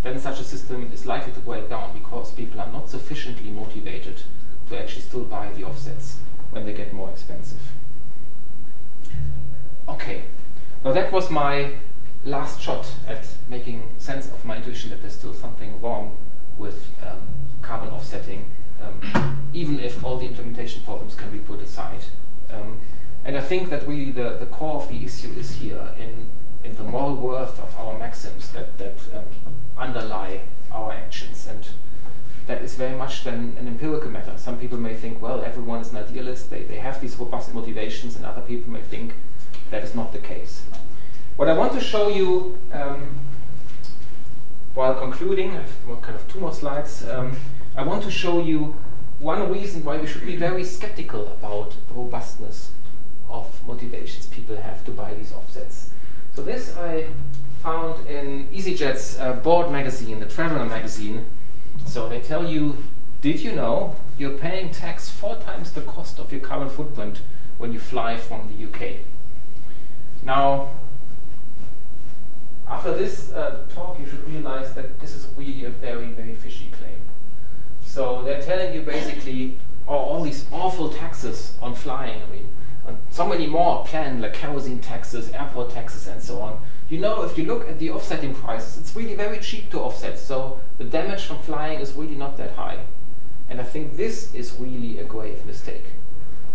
then such a system is likely to break down because people are not sufficiently motivated to actually still buy the offsets when they get more expensive. Okay, now that was my last shot at making sense of my intuition that there's still something wrong with um, carbon offsetting, um, even if all the implementation problems can be put aside. Um, and I think that really the, the core of the issue is here in, in the moral worth of our maxims that, that um, underlie our actions. And that is very much then an empirical matter. Some people may think, well, everyone is an idealist, they, they have these robust motivations, and other people may think that is not the case. What I want to show you um, while concluding, I have kind of two more slides, um, I want to show you one reason why we should be very skeptical about the robustness of motivations people have to buy these offsets. So this I found in EasyJet's uh, board magazine, the Traveler magazine. So they tell you, did you know you're paying tax four times the cost of your carbon footprint when you fly from the UK? Now, after this uh, talk, you should realize that this is really a very, very fishy claim. So they're telling you basically, oh, all these awful taxes on flying. I mean, so many more planned, like kerosene taxes, airport taxes, and so on. You know, if you look at the offsetting prices, it's really very cheap to offset. So the damage from flying is really not that high. And I think this is really a grave mistake.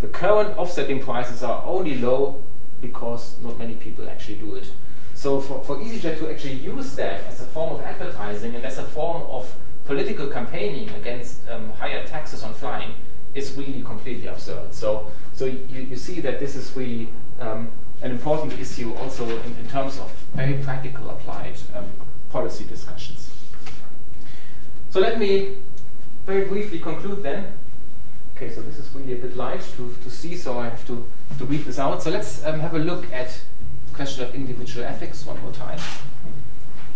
The current offsetting prices are only low because not many people actually do it. So for, for EasyJet to actually use that as a form of advertising and as a form of political campaigning against um, higher taxes on flying is really completely absurd. So, so you, you see that this is really um, an important issue also in, in, terms of very practical applied um, policy discussions. So let me very briefly conclude then. Okay, so this is really a bit light to, to see, so I have to, to read this out. So let's um, have a look at the question of individual ethics one more time.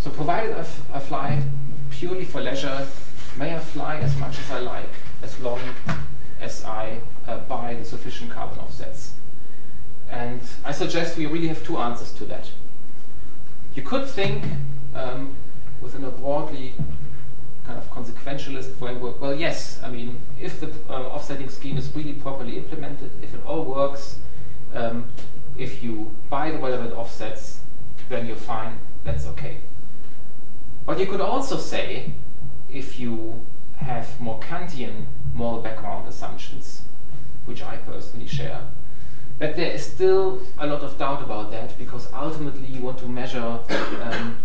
So provided I, fly purely for leisure, may I fly as much as I like, as long as I uh, buy the sufficient carbon offsets? And I suggest we really have two answers to that. You could think um, within a broadly kind of consequentialist framework, well, yes, I mean, if the uh, offsetting scheme is really properly implemented, if it all works, um, if you buy the relevant offsets, then you're fine, that's okay. But you could also say, if you have more Kantian moral background assumptions, which I personally share, that there is still a lot of doubt about that because ultimately you want to measure um,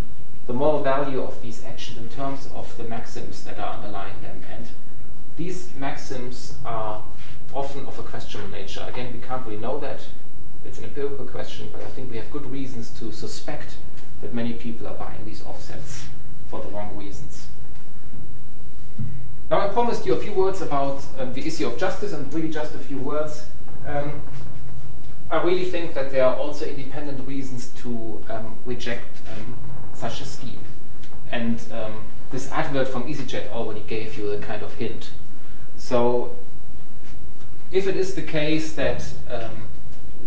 the moral value of these actions in terms of the maxims that are underlying them. And these maxims are often of a questionable nature. Again, we can't really know that. It's an empirical question, but I think we have good reasons to suspect that many people are buying these offsets for the wrong reasons. Now, I promised you a few words about um, the issue of justice, and really just a few words. Um, I really think that there are also independent reasons to um, reject um, such a scheme. And um, this advert from EasyJet already gave you a kind of hint. So, if it is the case that um,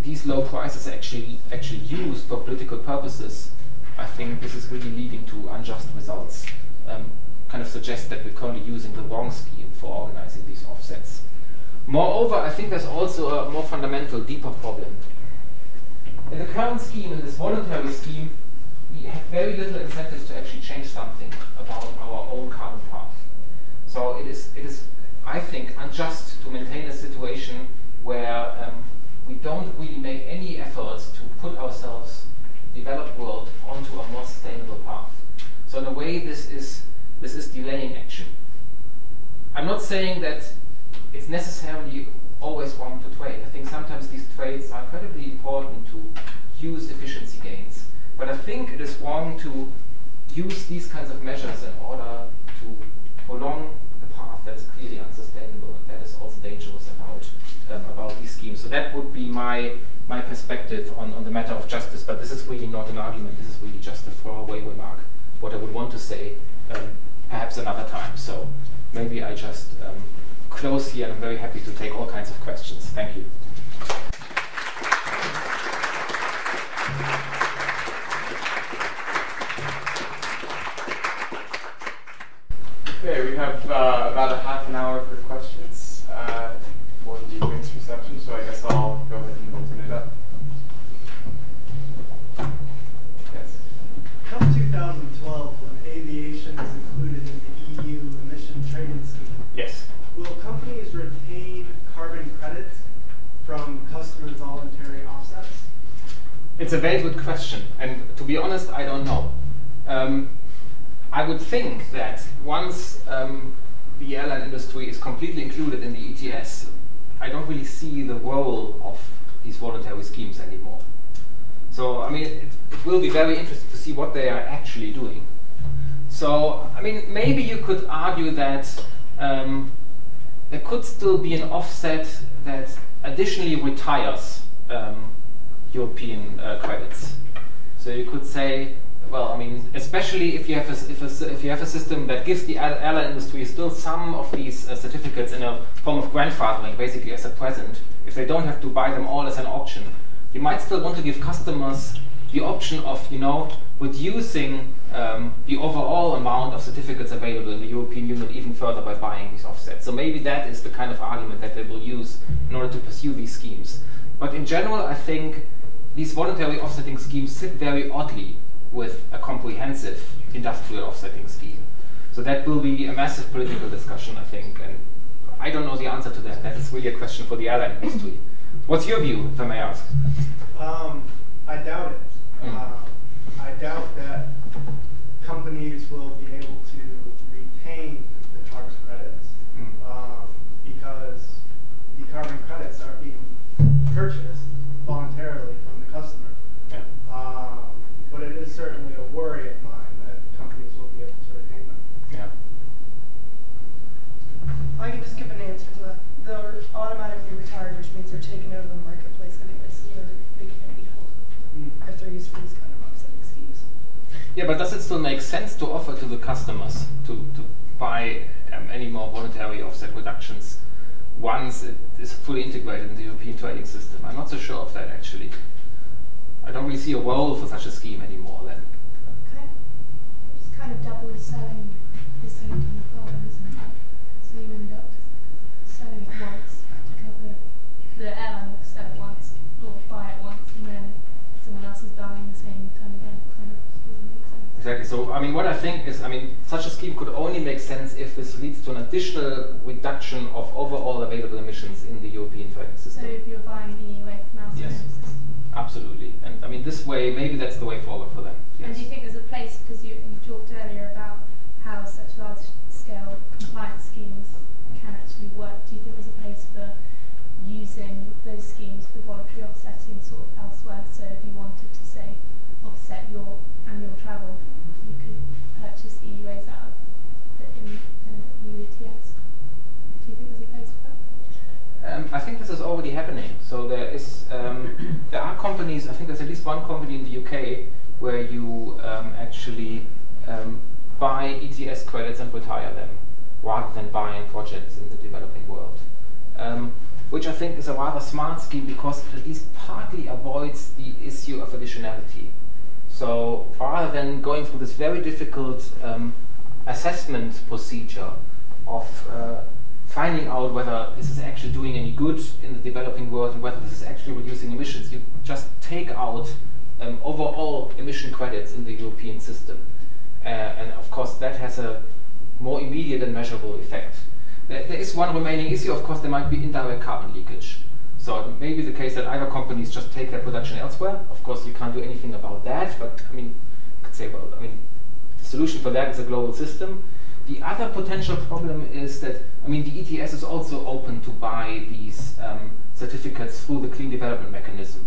these low prices are actually actually used for political purposes, I think this is really leading to unjust results. Um, kind of suggest that we're currently using the wrong scheme for organizing these offsets. Moreover, I think there's also a more fundamental, deeper problem. In the current scheme, in this voluntary scheme, we have very little incentives to actually change something about our own carbon path. So it is, it is I think, unjust to maintain a situation where um, we don't really make any efforts to put ourselves, developed world, onto a more sustainable path. So in a way, this is this is delaying action. I'm not saying that it's necessarily always wrong to trade. I think sometimes these trades are incredibly important to use efficiency gains. But I think it is wrong to use these kinds of measures in order to prolong a path that is clearly unsustainable and that is also dangerous about um, about these schemes. So that would be my my perspective on, on the matter of justice. But this is really not an argument. This is really just a throwaway remark. What I would want to say, um, perhaps another time. So maybe I just um, close here. I'm very happy to take all kinds of questions. Thank you. Okay, we have uh, about a half an hour for questions uh, It's a very good question, and to be honest, I don't know. Um, I would think that once um, the airline industry is completely included in the ETS, I don't really see the role of these voluntary schemes anymore. So, I mean, it, it will be very interesting to see what they are actually doing. So, I mean, maybe you could argue that um, there could still be an offset that additionally retires um, European uh, credits. So you could say, well, I mean, especially if you have a, if, a, if you have a system that gives the airline industry still some of these uh, certificates in a form of grandfathering, basically as a present, if they don't have to buy them all as an auction, you might still want to give customers the option of, you know, reducing um, the overall amount of certificates available in the European Union even further by buying these offsets. So maybe that is the kind of argument that they will use in order to pursue these schemes. But in general, I think these voluntary offsetting schemes sit very oddly with a comprehensive industrial offsetting scheme. So that will be a massive political discussion, I think, and I don't know the answer to that. That is really a question for the airline industry. What's your view, if I may ask? Um, I doubt it. Mm. Um, I doubt that companies will be able to retain the carbon credits Mm. um, because the carbon credits are being purchased voluntarily from the customer. Yeah. Um, but it is certainly a worry of mine that companies will be able to retain them. Yeah. I can just give an answer to that. They're automatically retired, which means they're taken out of the marketplace anyway, so they're, they can't be held if they're used for these kind of offsetting schemes. Yeah, but does it still make sense to offer to the customers to, to buy um, any more voluntary offset reductions once it is fully integrated in the European trading system? I'm not so sure of that actually. I don't really see a role for such a scheme anymore then. kind of, it's kind of double selling the same kind of product, isn't it? So you end up selling it once to cover the airline will sell it once or buy it once, and then someone else is buying the same time again. It kind of doesn't make sense. Exactly. So, I mean, what I think is, I mean, such a scheme could only make sense if this leads to an additional reduction of overall available emissions in the European trading system. So if you're buying EUA from outside Yes. system. Absolutely. And I mean, this way, maybe that's the way forward for them. And do you think there's a place, because you, you talked earlier about how such large scale compliance schemes can actually work, do you think there's a place for using those schemes for voluntary offsetting sort of elsewhere? So if you wanted to say offset your annual travel, you could purchase EUAs out of the in, EU ETS. Do you think there's a place for that? Um, I think this is already happening. So there is, um, there are companies. I think there's at least one company in the UK where you um, actually um, buy ETS credits and retire them, rather than buying projects in the developing world. Um, which I think is a rather smart scheme because it at least partly avoids the issue of additionality. So rather than going through this very difficult um, assessment procedure of uh, finding out whether this is actually doing any good in the developing world and whether this is actually reducing emissions, you just take out um, overall emission credits in the European system. Uh, and of course, that has a more immediate and measurable effect. There, there is one remaining issue, of course, there might be indirect carbon leakage. So it may be the case that either companies just take their production elsewhere. Of course, you can't do anything about that, but I mean, you could say, well, I mean, the solution for that is a global system. The other potential problem is that, I mean, the ETS is also open to buy these um, certificates through the clean development mechanism.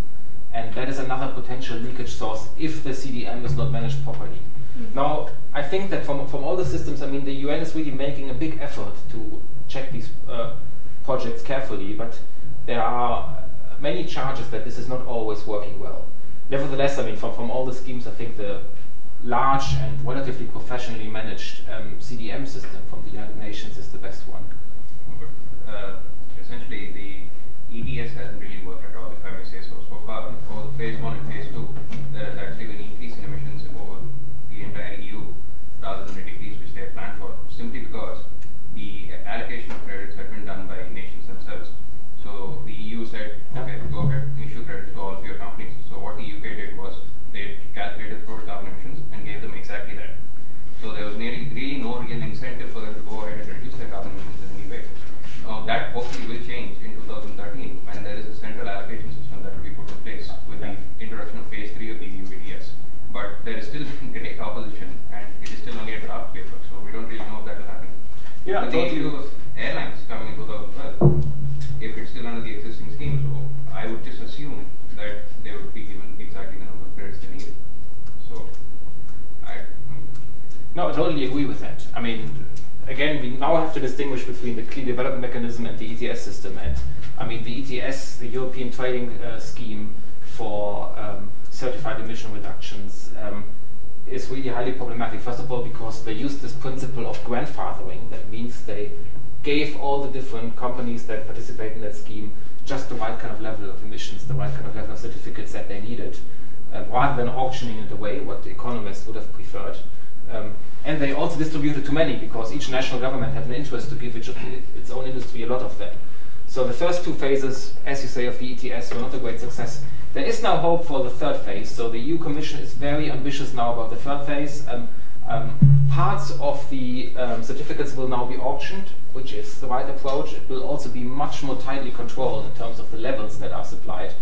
And that is another potential leakage source if the CDM is not managed properly. Mm-hmm. Now, I think that from, from all the systems, I mean, the UN is really making a big effort to check these uh, projects carefully, but there are many charges that this is not always working well. Nevertheless, I mean, from, from all the schemes, I think the large and relatively professionally managed um, CDM system from the United Nations is the best one. Uh, essentially, the ETS hasn't really worked at all, if I may say so. So far, for the phase one and phase two, there has actually been increase in emissions over the entire EU rather than a decrease which they had planned for, simply because the allocation of credits had been done by nations themselves. So the EU said, okay, go ahead, issue credits to all of your companies. So what the UK did was they calculated total carbon emissions and gave them exactly that. So there was no real incentive for them to go ahead and reduce their carbon emissions in any way. Uh, that hopefully will change in 2013 when there is a central allocation system that will be put in place with the introduction of phase 3 of the EU ETS. But there is still great opposition and it is still only a draft paper, so we don't really know if that will happen. Yeah, the issue of airlines coming in 2012, if it's still under the existing scheme, so I would just assume that they would be given exactly the number of credits they need. So, I. No, I totally agree with that. I mean, again, we now have to distinguish between the clean development mechanism and the ETS system. And I mean, the ETS, the European Trading uh, Scheme for um, certified emission reductions, um, is really highly problematic. First of all, because they use this principle of grandfathering. That means they gave all the different companies that participate in that scheme just the right kind of level of emissions, the right kind of level of certificates that they needed, uh, rather than auctioning it away, what the economists would have preferred. Um, and they also distributed too many because each national government had an interest to give its, own industry a lot of them. So the first two phases, as you say, of the ETS were not a great success. There is now hope for the third phase. So the EU Commission is very ambitious now about the third phase. Um, um, parts of the um, certificates will now be auctioned, which is the right approach. It will also be much more tightly controlled in terms of the levels that are supplied.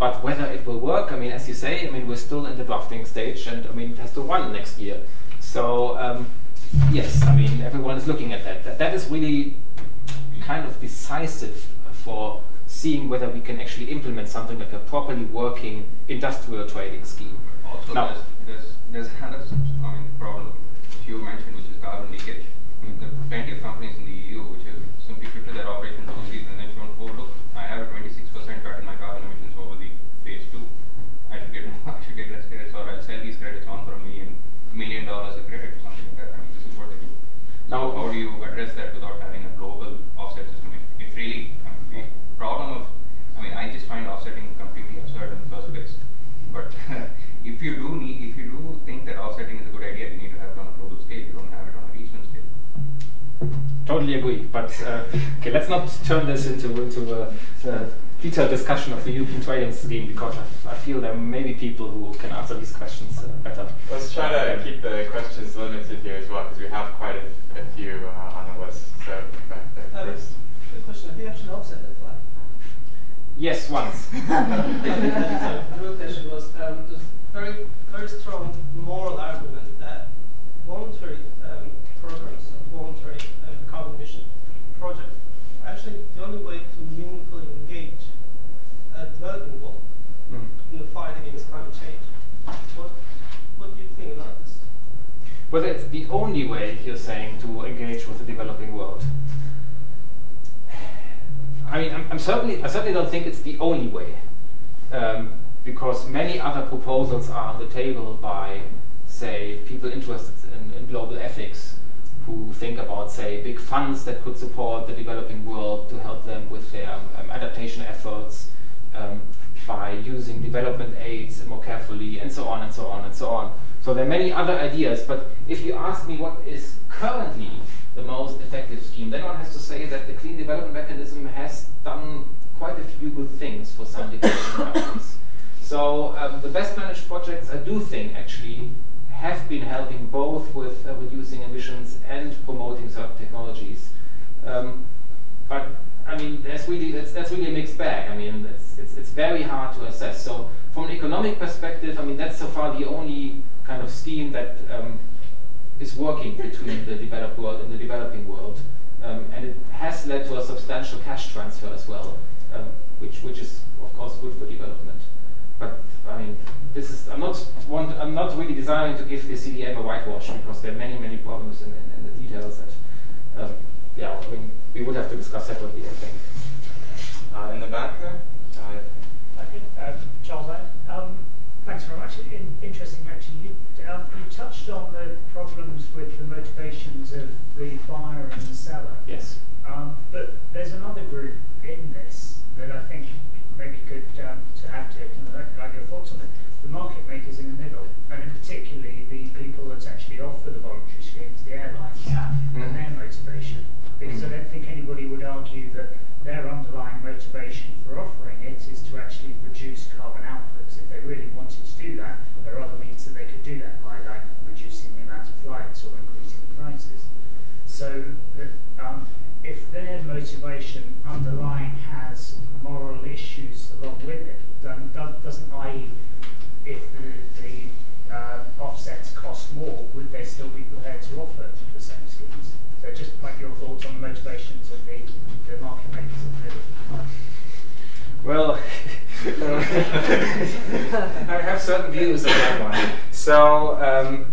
But whether it will work, I mean, as you say, I mean, we're still in the drafting stage, and I mean, it has to run next year. So um, yes, I mean, everyone is looking at that. that. That is really kind of decisive for seeing whether we can actually implement something like a properly working industrial trading scheme. Also, now, there's, there's, there's another I mean, problem you mentioned, which is carbon leakage. I mean, there are plenty of companies in the EU which have simply shifted their operations overseas and then shown, oh look, I have a 26% cut in my carbon emissions over the phase two. I should get I should get less credits, or I'll sell these credits on for a million million dollars a credit or something like that. I mean, this is what they do. Now, how do you address that without having a global offset system? If, if really, I mean, the problem of, I mean, I just find offsetting completely absurd in the first place. But if you do need, if you do think that offsetting is a good idea, you need to have it on a global scale. You don't have it on a regional scale. Totally agree. But uh, okay, let's not turn this into into a, a, detailed discussion of the European trading scheme because I, I, feel there may be people who can answer these questions uh, better. Let's try to keep the questions limited here as well because we have quite a, a few uh, on the list. So back there um, first. The question: Have you actually offset the flag? Yes, once. the real question was: um, There's very very strong moral argument that voluntary um, programs and voluntary um, carbon emission projects are actually the only way to meaningfully engage a developing world mm. in the fight against climate change. What, what do you think about this? Whether it's the only way, you're saying, to engage with the developing world. I mean, I'm, I'm certainly, I certainly don't think it's the only way. Um, because many other proposals are on the table by, say, people interested in, in, global ethics who think about, say, big funds that could support the developing world to help them with their um, adaptation efforts um, by using development aids more carefully, and so on and so on and so on. So there are many other ideas, but if you ask me what is currently the most effective scheme, then one has to say that the clean development mechanism has done quite a few good things for some developing countries. So um, the best managed projects, I do think, actually have been helping both with uh, reducing emissions and promoting certain technologies. Um, but I mean, that's really that's, that's really a mixed bag. I mean, it's, it's it's very hard to assess. So from an economic perspective, I mean, that's so far the only kind of steam that um, is working between the developed world and the developing world, um, and it has led to a substantial cash transfer as well, um, which which is of course good for development. But I mean, this is I'm not want, I'm not really desiring to give the CDM a whitewash because there are many many problems in, in, in the details that um, yeah I mean we would have to discuss separately I think. Uh, in the back there. Uh, I think, uh, Charles, um, thanks very much. In, interesting, actually. You, um, you touched on the problems with the motivations of the buyer and the seller. Yes. Um, but there's another group in this that I think maybe could um, to add to it, and I'd like your thoughts on it. The market makers in the middle, and in particularly the people that actually offer the voluntary schemes, the airlines, Yeah. and Mm. their motivation. Because I don't think anybody would argue that their underlying motivation for offering it is to actually reduce carbon outputs. If they really wanted to do that, there are other means that they could do that by, like reducing the amount of flights or increasing the prices. So that um, if their motivation underlying has moral issues along with it, do- doesn't i.e. if the, the uh, offsets cost more, would they still be prepared to offer the same schemes? So just like your thoughts on the motivations of the, the market makers. Well, I have certain views on that one. So um,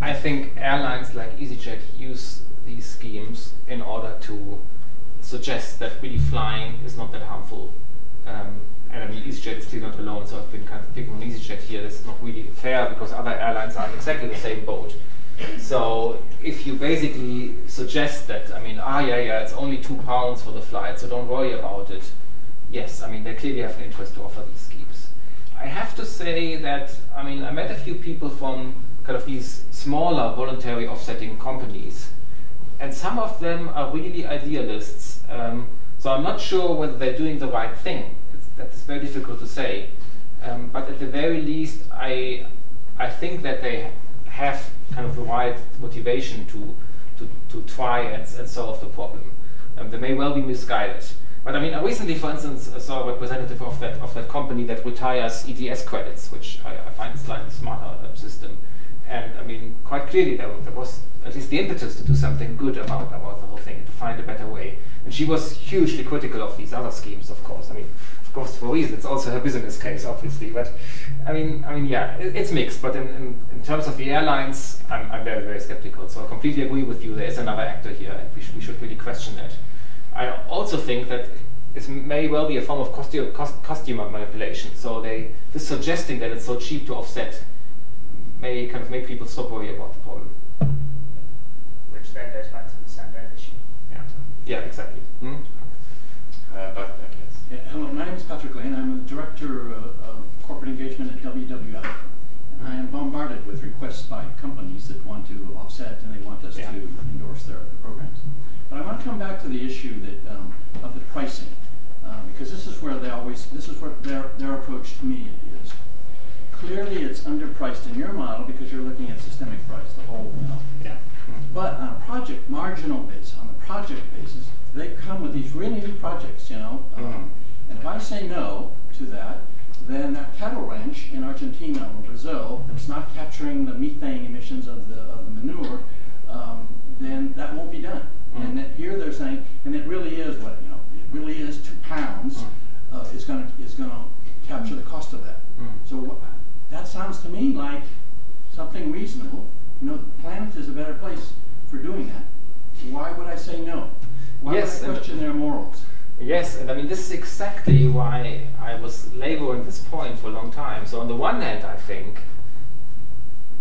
I think airlines like EasyJet use these schemes in order to suggest that really flying is not that harmful. Um, and I mean, EasyJet is still not alone, so I've been kind of picking on EasyJet here. This is not really fair because other airlines are in exactly the same boat. So if you basically suggest that, I mean, ah, yeah, yeah, it's only two pounds for the flight, so don't worry about it. Yes, I mean, they clearly have an interest to offer these schemes. I have to say that, I mean, I met a few people from kind of these smaller voluntary offsetting companies, and some of them are really idealists. Um, so I'm not sure whether they're doing the right thing. It's, that's very difficult to say. Um, but at the very least, I, I think that they have kind of the right motivation to, to, to try and, and solve the problem. Um, they may well be misguided. But I mean, I recently, for instance, I saw a representative of that of that company that retires ETS credits, which I, I find a slightly smarter uh, system. And I mean, quite clearly, there, there was at least the impetus to do something good about about the whole thing, to find a better way. And she was hugely critical of these other schemes, of course. I mean, of course, for reasons. It's also her business case, obviously. But I mean, I mean, yeah, it, it's mixed. But in, in, in terms of the airlines, I'm, I'm very, very skeptical. So I completely agree with you. There is another actor here, and we, sh- we should really question that. I also think that it may well be a form of costu- cost- customer manipulation. So they, this suggesting that it's so cheap to offset may kind of make people stop worrying about the problem. Which then goes back to the Sandoz issue. Yeah, yeah, exactly. Hmm? uh, but, okay. Yeah, hello, my name is Patrick Lane. I'm the Director uh, of Corporate Engagement at WWF. And I am bombarded with requests by companies that want to offset and they want us Yeah. to endorse their programs. But I want to come back to the issue that um, of the pricing, uh, because this is where they always, this is what their, their approach to me is. Clearly, it's underpriced in your model because you're looking at systemic price, the whole, know, Yeah. but on a project marginal basis, on the project basis, they come with these really new projects, you know. Mhm. Um, and if I say no to that, then that cattle ranch in Argentina or Brazil that's not capturing the methane emissions of the of the manure, um, then that won't be done. Mhm. And that here they're saying, and it really is what you know, it really is two pounds Mhm. uh, is going to is going to capture the cost of that. Mhm. So wha- that sounds to me like something reasonable. You know, the planet is a better place for doing that. Why would I say no? Why Yes, would I and- question their morals? Yes, and I mean, this is exactly why I was laboring this point for a long time. So, on the one hand, I think,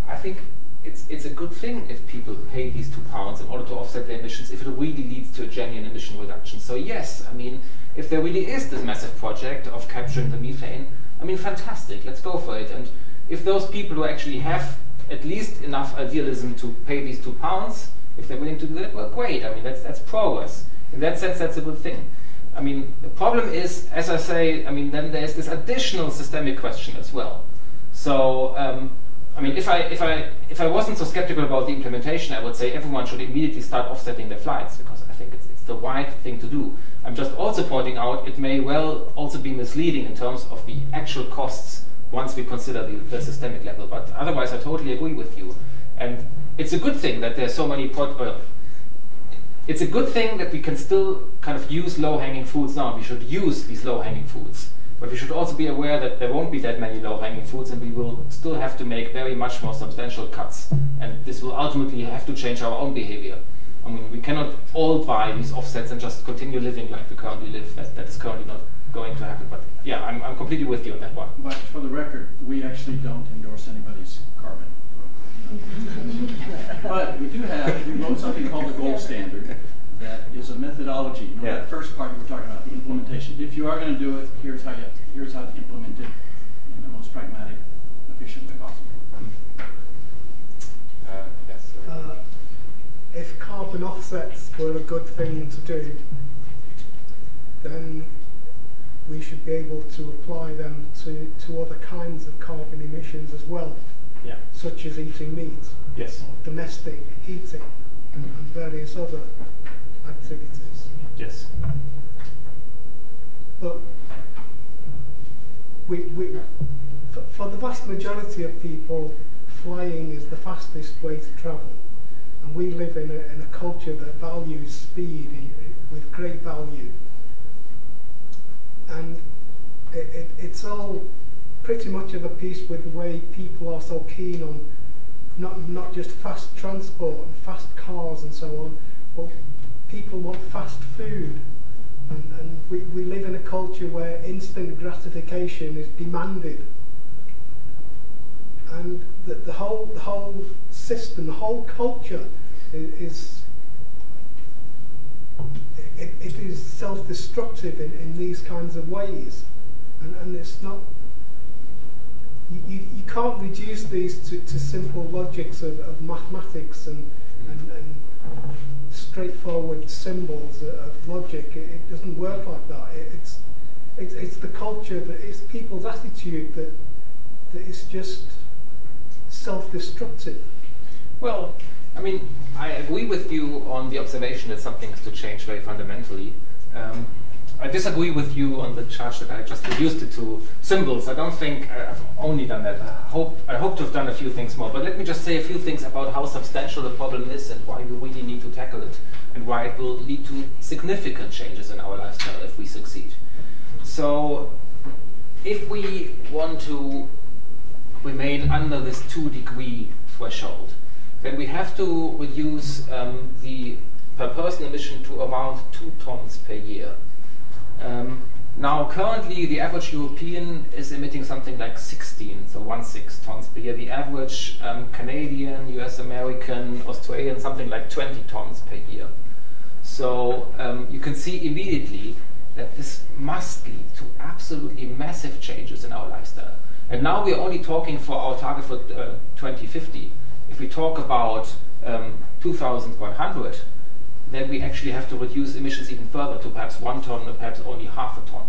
I think it's, it's a good thing if people pay these two pounds in order to offset their emissions, if it really leads to a genuine emission reduction. So, yes, I mean, if there really is this massive project of capturing the methane, I mean, fantastic, let's go for it. And if those people who actually have at least enough idealism to pay these two pounds, if they're willing to do that, well, great. I mean, that's, that's progress. In that sense, that's a good thing. I mean, the problem is, as I say, I mean, then there's this additional systemic question as well. So, um, I mean, if I if I if I wasn't so skeptical about the implementation, I would say everyone should immediately start offsetting their flights because I think it's, the right thing to do. I'm just also pointing out it may well also be misleading in terms of the actual costs once we consider the, the systemic level. But otherwise, I totally agree with you. And it's a good thing that there's so many pot. Well, uh, it's a good thing that we can still kind of use low-hanging fruits now. We should use these low-hanging fruits. But we should also be aware that there won't be that many low-hanging fruits and we will still have to make very much more substantial cuts. And this will ultimately have to change our own behavior. I mean, we cannot all buy these offsets and just continue living like we currently live. That, that is currently not going to happen. But yeah, I'm, I'm completely with you on that one. But for the record, we actually don't endorse anybody's carbon. but we do have, we wrote something called the gold standard that is a methodology. You know, Yeah. that first part you were talking about, the implementation. If you are going to do it, here's how you, here's how to implement it in the most pragmatic, efficient way possible. Uh, yes. sir. Uh, if carbon offsets were a good thing to do, then we should be able to apply them to, to other kinds of carbon emissions as well, Yeah. such as eating meat, Yes. domestic heating, and, and various other activities. Yes. But we, we, for, for the vast majority of people, flying is the fastest way to travel. And we live in a, in a culture that values speed in, with great value. And it, it, it's all pretty much of a piece with the way people are so keen on not, not just fast transport and fast cars and so on, but people want fast food. And, and we, we live in a culture where instant gratification is demanded. And the, the, whole, the whole system, the whole culture is, it, it is self-destructive in, in these kinds of ways. And, and it's not, you, you, you can't reduce these to, to simple logics of, of mathematics and, and, and straightforward symbols of logic. It, it doesn't work like that. It, it's, it's, it's the culture, that it's people's attitude that, that is just self-destructive. Well, I mean, I agree with you on the observation that something has to change very fundamentally. Um, I disagree with you on the charge that I just reduced it to symbols. I don't think I've only done that. I hope, I hope to have done a few things more. But let me just say a few things about how substantial the problem is and why we really need to tackle it and why it will lead to significant changes in our lifestyle if we succeed. So, if we want to remain under this two degree threshold, then we have to reduce um, the per person emission to around two tons per year. Um, now, currently, the average European is emitting something like 16, so one six tons per year. The average um, Canadian, US American, Australian, something like 20 tons per year. So um, you can see immediately that this must lead to absolutely massive changes in our lifestyle. And now we are only talking for our target for uh, 2050. If we talk about um, 2100, then we actually have to reduce emissions even further to perhaps one ton or perhaps only half a ton.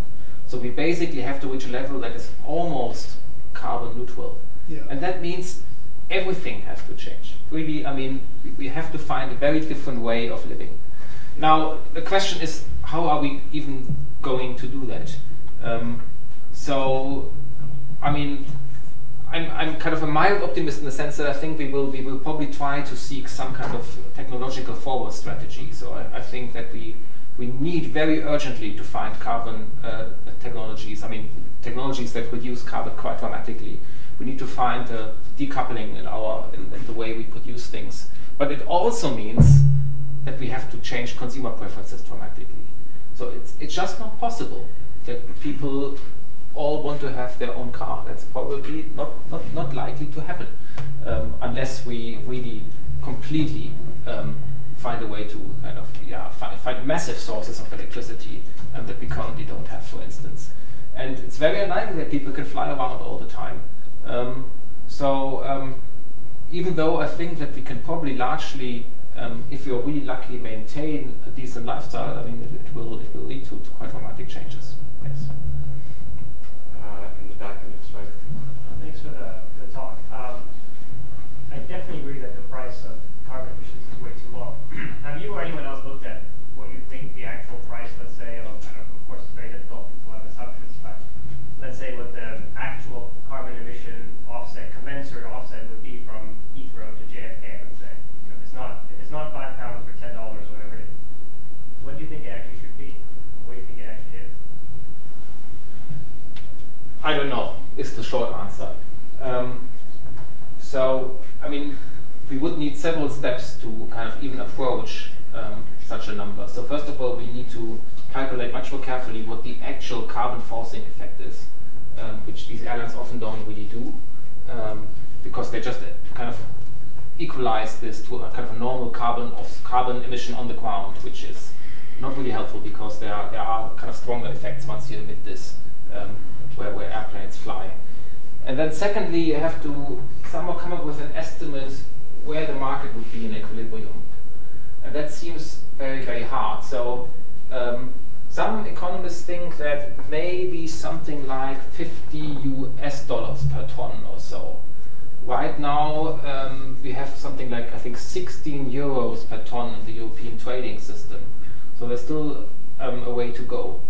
So we basically have to reach a level that is almost carbon neutral. Yeah. And that means everything has to change. Really, I mean, we- we have to find a very different way of living. Now, the question is, how are we even going to do that? Um, so, I mean, I'm, I'm kind of a mild optimist in the sense that I think we will we will probably try to seek some kind of technological forward strategy. So I, I think that we we need very urgently to find carbon uh, technologies. I mean, technologies that reduce carbon quite dramatically. We need to find a decoupling in our in, in the way we produce things. But it also means that we have to change consumer preferences dramatically. So it's it's just not possible that people all want to have their own car. That's probably not, not, not likely to happen um, unless we really completely um, find a way to kind of yeah find, find massive sources of electricity um, that we currently don't have, for instance. And it's very unlikely that people can fly around all the time. Um, so um, even though I think that we can probably largely, um, if you're really lucky, maintain a decent lifestyle, I mean, it, it will it will lead to, to quite dramatic changes. Yes. for the, the talk. Um, I definitely agree that the price of carbon emissions is way too low. Have you or anyone else looked at what you think the actual price, let's say, of, of course it's very difficult, it's a lot of assumptions, but let's say what the actual carbon emission offset, commensurate offset would be from Heathrow to JFK, let's say. If it's not, if it's not five pounds or ten dollars, whatever it is, what do you think it actually should be? What do you think it actually is? I don't know, is the short answer. So, I mean, we would need several steps to kind of even approach um, such a number. So first of all, we need to calculate much more carefully what the actual carbon forcing effect is, um, which these airlines often don't really do, um, because they just kind of equalize this to a kind of a normal carbon of carbon emission on the ground, which is not really helpful because there are, there are kind of stronger effects once you emit this um, where, where airplanes fly. And then secondly, you have to somehow come up with an estimate where the market would be in equilibrium. And that seems very, very hard. So um, some economists think that maybe something like 50 US dollars per ton or so. Right now, um, we have something like, I think, 16 euros per ton in the European trading system. So there's still um, a way to go.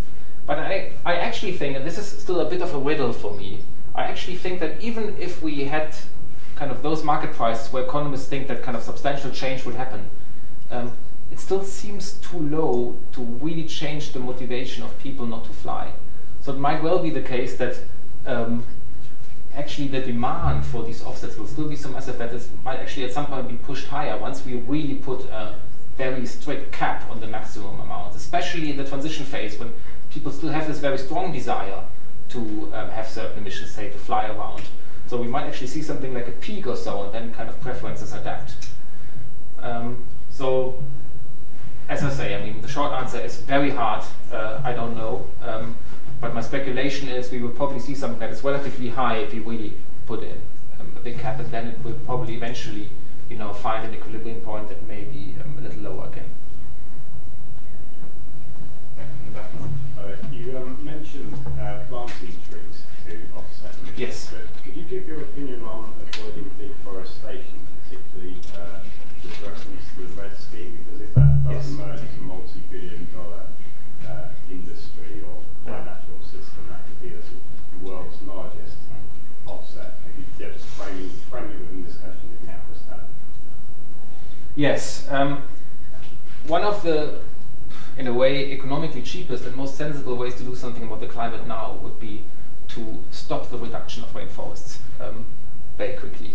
But I, I actually think, and this is still a bit of a riddle for me, I actually think that even if we had kind of those market prices where economists think that kind of substantial change would happen, um, it still seems too low to really change the motivation of people not to fly. So it might well be the case that um, actually the demand for these offsets will still be so massive that it might actually at some point be pushed higher once we really put a very strict cap on the maximum amounts, especially in the transition phase when people still have this very strong desire to um, have certain emissions, say, to fly around. So we might actually see something like a peak or so, and then kind of preferences adapt. Um, so, as I say, I mean, the short answer is very hard. Uh, I don't know. Um, but my speculation is we will probably see something that is relatively high if we really put in um, a big cap, and then it will probably eventually, you know, find an equilibrium point that may be um, a little lower again. You um, mentioned uh, planting trees to offset emissions. Yes. But could you give your opinion on avoiding deforestation, particularly uh, with reference to the REDD scheme? Because if that does Yes. emerge as a multi-billion dollar uh, industry or bilateral system, that could be the, sort of the world's largest offset. Maybe yeah, just framing, framing it within discussion if you that. Yes. Um, one of the, in a way, economically cheapest and most sensible ways to do something about the climate now would be to stop the reduction of rainforests um, very quickly.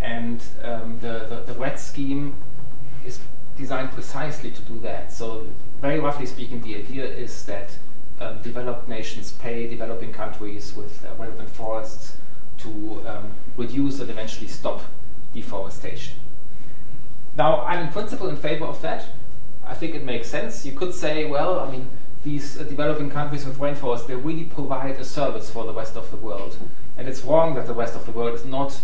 And um, the, the, the REDD scheme is designed precisely to do that. So, very roughly speaking, the idea is that um, developed nations pay developing countries with uh, relevant forests to um, reduce and eventually stop deforestation. Now, I'm in principle in favor of that. I think it makes sense. You could say, well, I mean, these uh, developing countries with rainforests, they really provide a service for the rest of the world. And it's wrong that the rest of the world is not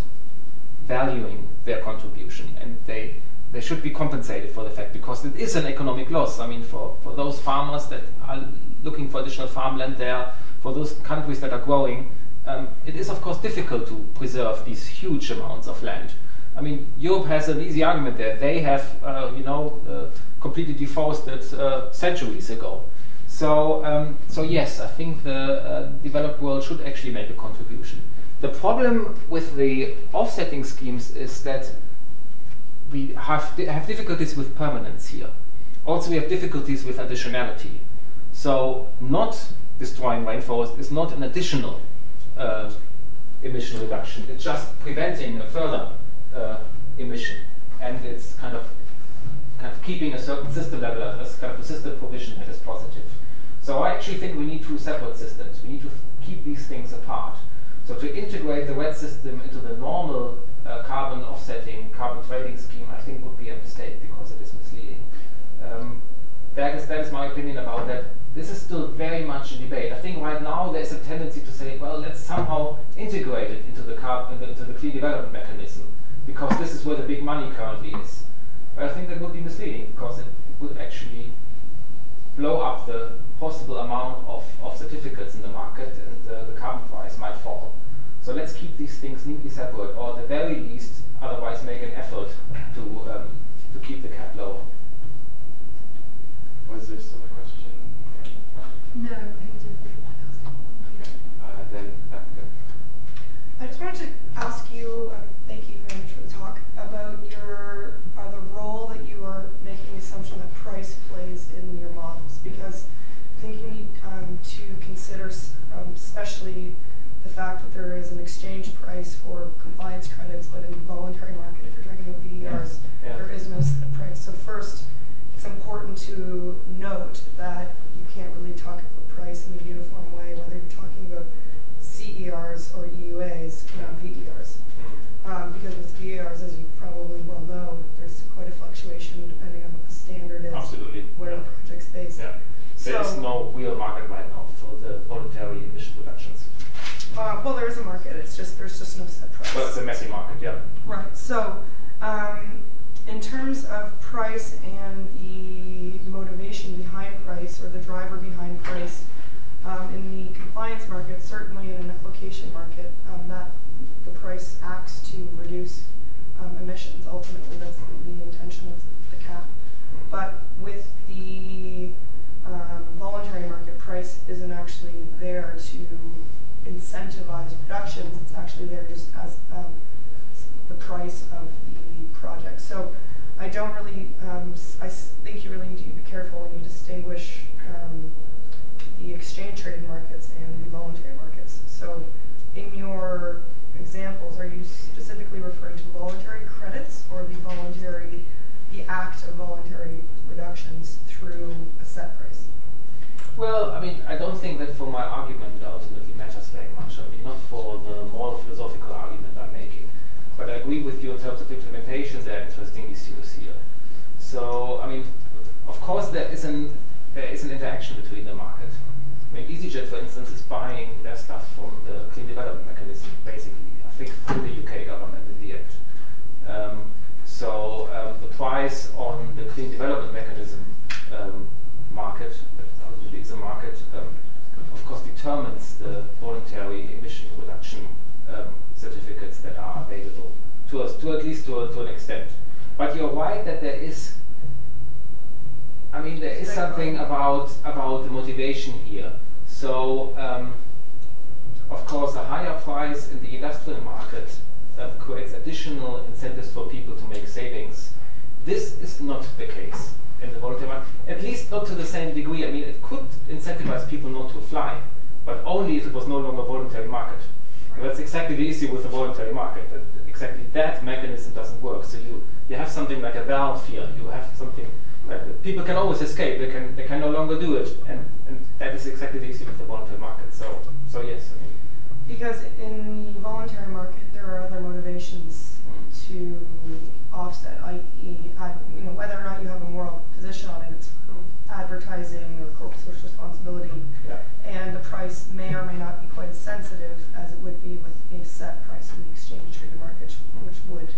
valuing their contribution. And they, they should be compensated for the fact because it is an economic loss. I mean, for, for those farmers that are looking for additional farmland there, for those countries that are growing, um, it is of course difficult to preserve these huge amounts of land. I mean, Europe has an easy argument there. They have, uh, you know, uh, completely deforested uh, centuries ago. So, um, so yes, I think the uh, developed world should actually make a contribution. The problem with the offsetting schemes is that we have, di- have difficulties with permanence here. Also, we have difficulties with additionality. So, not destroying rainforest is not an additional uh, emission reduction. It's just preventing a further uh, emission, and it's kind of kind of keeping a certain system level as kind of a system provision that is positive. So I actually think we need two separate systems. We need to keep these things apart. So to integrate the REDD system into the normal uh, carbon offsetting, carbon trading scheme, I think would be a mistake because it is misleading. Um, that is that is my opinion about that. This is still very much in debate. I think right now there's a tendency to say, well, let's somehow integrate it into the carbon, into the clean development mechanism because this is where the big money currently is. But I think that would be misleading because it would actually blow up the possible amount of, of certificates in the market and uh, the carbon price might fall. So let's keep these things neatly separate or at the very least otherwise make an effort to, um, to keep the cap low. Was there still a question? No, he didn't. Uh, then, uh. I just wanted to ask you, um, you very much for the talk, about your uh, the role that you are making the assumption that price plays in your models, because I think you need um, to consider, s- um, especially the fact that there is an exchange price for compliance credits but in the voluntary market, if you're talking about VERs, Yeah. there is no set price. So first, it's important to note that you can't really talk about price in a uniform way, whether you're talking about CERs or EUAs, not VERs. Um, because with VERs, as you probably well know, there's quite a fluctuation depending on what the standard is, Absolutely. where yeah. the project's based. Yeah. There is So- no real market right now for the voluntary emission. Uh, well, there is a market. It's just there's just no set price. Well, it's a messy market, yeah. Right. So, um, in terms of price and the motivation behind price or the driver behind price, um, in the compliance market, certainly in an application market, um, that the price acts to reduce um, emissions. Ultimately, that's the, the intention of the cap. But with the um, voluntary market, price isn't actually there to incentivize reductions. It's actually there just as um, the price of the project. So I don't really, um, I think you really need to be careful when you distinguish um, the exchange traded markets and the voluntary markets. So in your examples, are you specifically referring to voluntary credits or the voluntary, the act of voluntary reductions through a set price? Well, I mean, I don't think that for my argument it ultimately matters very much. I mean, not for the more philosophical argument I'm making. But I agree with you in terms of implementation, there are interesting issues here. So, I mean, of course there is an, there is an interaction between the market. I mean, EasyJet, for instance, is buying their stuff from the Clean Development Mechanism, basically, I think through the UK government in the end. Um, so um, the price on the Clean Development Mechanism um, market, a market, um, of course determines the voluntary emission reduction um, certificates that are available to us, to at least to, to an extent. But you're right that there is, I mean, there is something about about the motivation here. So, um, of course, a higher price in the industrial market um, creates additional incentives for people to make savings. This is not the case in the voluntary market, at least not to the same degree. I mean, it could incentivize people not to fly, but only if it was no longer a voluntary market. And that's exactly the issue with the voluntary market. That exactly that mechanism doesn't work. So you, you have something like a valve here. You have something like people can always escape. They can they can no longer do it, and, and that is exactly the issue with the voluntary market. So so yes, I mean, Because in the voluntary market, there are other motivations mm. to offset, i.e., ad, you know, whether or not you have a moral position on it, it's advertising or corporate social responsibility, yeah. and the price may or may not be quite as sensitive as it would be with a set price in the exchange traded market, which would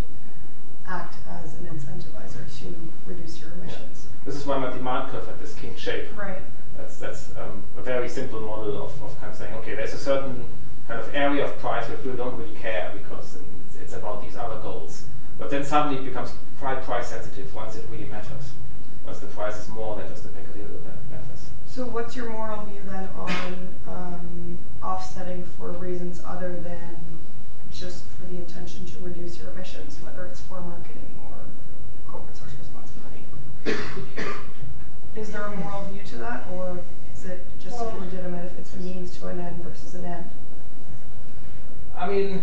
act as an incentivizer to reduce your emissions. This is why my demand curve had this kink shape. Right. That's that's um, a very simple model of, of kind of saying, okay, there's a certain kind of area of price where people don't really care because it's, it's about these other goals. But then suddenly it becomes quite price sensitive once it really matters. Once the price is more than just a peccadillo that matters. So what's your moral view then on um, offsetting for reasons other than just for the intention to reduce your emissions, whether it's for marketing or corporate social responsibility? is there a moral view to that, or is it just as legitimate if it's a means to an end versus an end? I mean,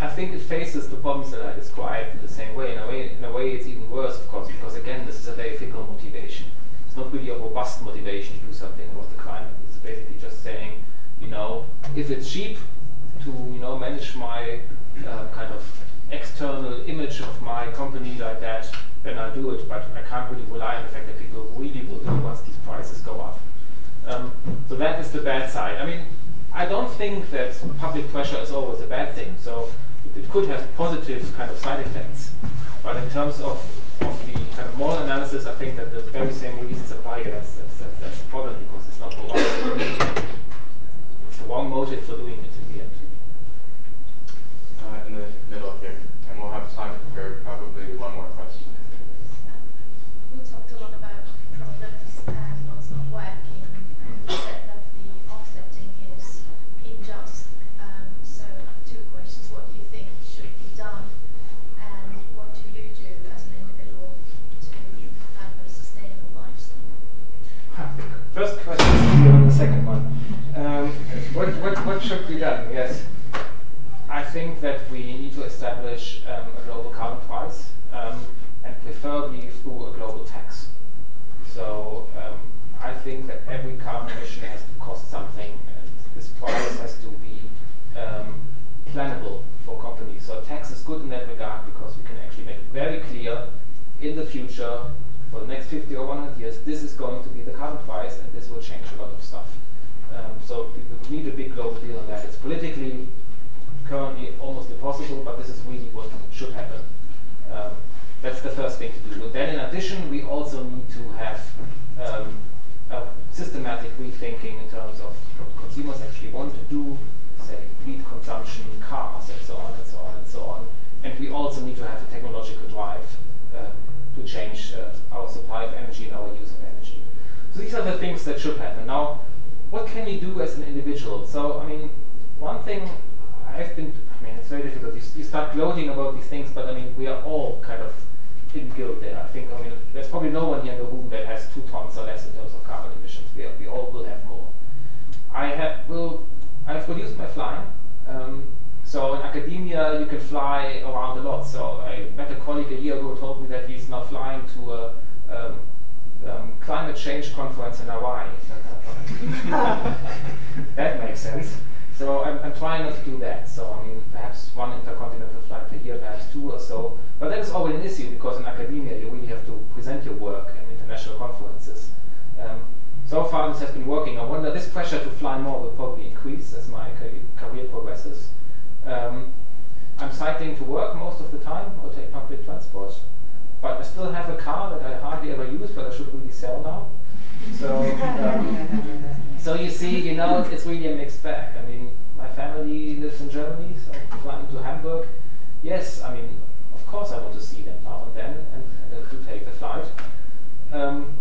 I think it faces the problems that I described in the same way. In a way, in a way, it's even worse, of course, because again, this is a very fickle motivation. It's not really a robust motivation to do something about the climate. It's basically just saying, you know, if it's cheap to, you know, manage my uh, kind of external image of my company like that, then I'll do it. But I can't really rely on the fact that people really will do it once these prices go up. Um, so that is the bad side. I mean, I don't think that public pressure is always a bad thing. So it could have positive kind of side effects. But in terms of, of the kind of moral analysis, I think that the very same reasons apply here. That's, that's, that's, that's the problem because it's not the wrong, the wrong motive for doing it in the end. Uh, in the middle here, and we'll have time for probably one more question. We talked a lot about problems and what's not working, and you said that the offsetting is unjust. Um, so, two questions: What do you think should be done, and what do you do as an individual to have a sustainable lifestyle? First question is clear on the second one. Um, what, what, what should be done? Yes. I think that we need to establish um, a global carbon price, um, and preferably through a global tax. So um, I think that every carbon emission has to cost something, and this price has to be um, plannable for companies. So tax is good in that regard because we can actually make it very clear in the future, for the next 50 or 100 years, this is going to be the carbon price, and this will change a lot of stuff. Um, so we need a big global deal on that. It's politically currently almost impossible, but this is really what should happen. Um, that's the first thing to do. And then in addition, we also need to have um, a systematic rethinking in terms of what consumers actually want to do, say, meat consumption, cars, and so on and so on and so on. And we also need to have a technological drive uh, to change uh, our supply of energy and our use of energy. So these are the things that should happen. Now, what can you do as an individual? So, I mean, one thing I've been, I mean, it's very difficult. You, you start gloating about these things, but I mean, we are all kind of in guilt there. I think, I mean, there's probably no one here in the room that has two tons or less in terms of carbon emissions. We, are, we all will have more. I have, will, I've reduced my flying. Um, so in academia, you can fly around a lot. So I met a colleague a year ago who told me that he's now flying to a um, um, climate change conference in Hawaii. that makes sense. So I'm, I'm, trying not to do that. So I mean, perhaps one intercontinental flight per year, perhaps two or so. But that is always an issue because in academia you really have to present your work in international conferences. Um, so far this has been working. I wonder this pressure to fly more will probably increase as my career progresses. Um, I'm cycling to work most of the time or take public transport. But I still have a car that I hardly ever use, but I should really sell now. So, um, so you see, you know, it's really a mixed bag. I mean, my family lives in Germany, so flying to Hamburg. Yes, I mean, of course I want to see them now and then, and, and to take the flight. Um,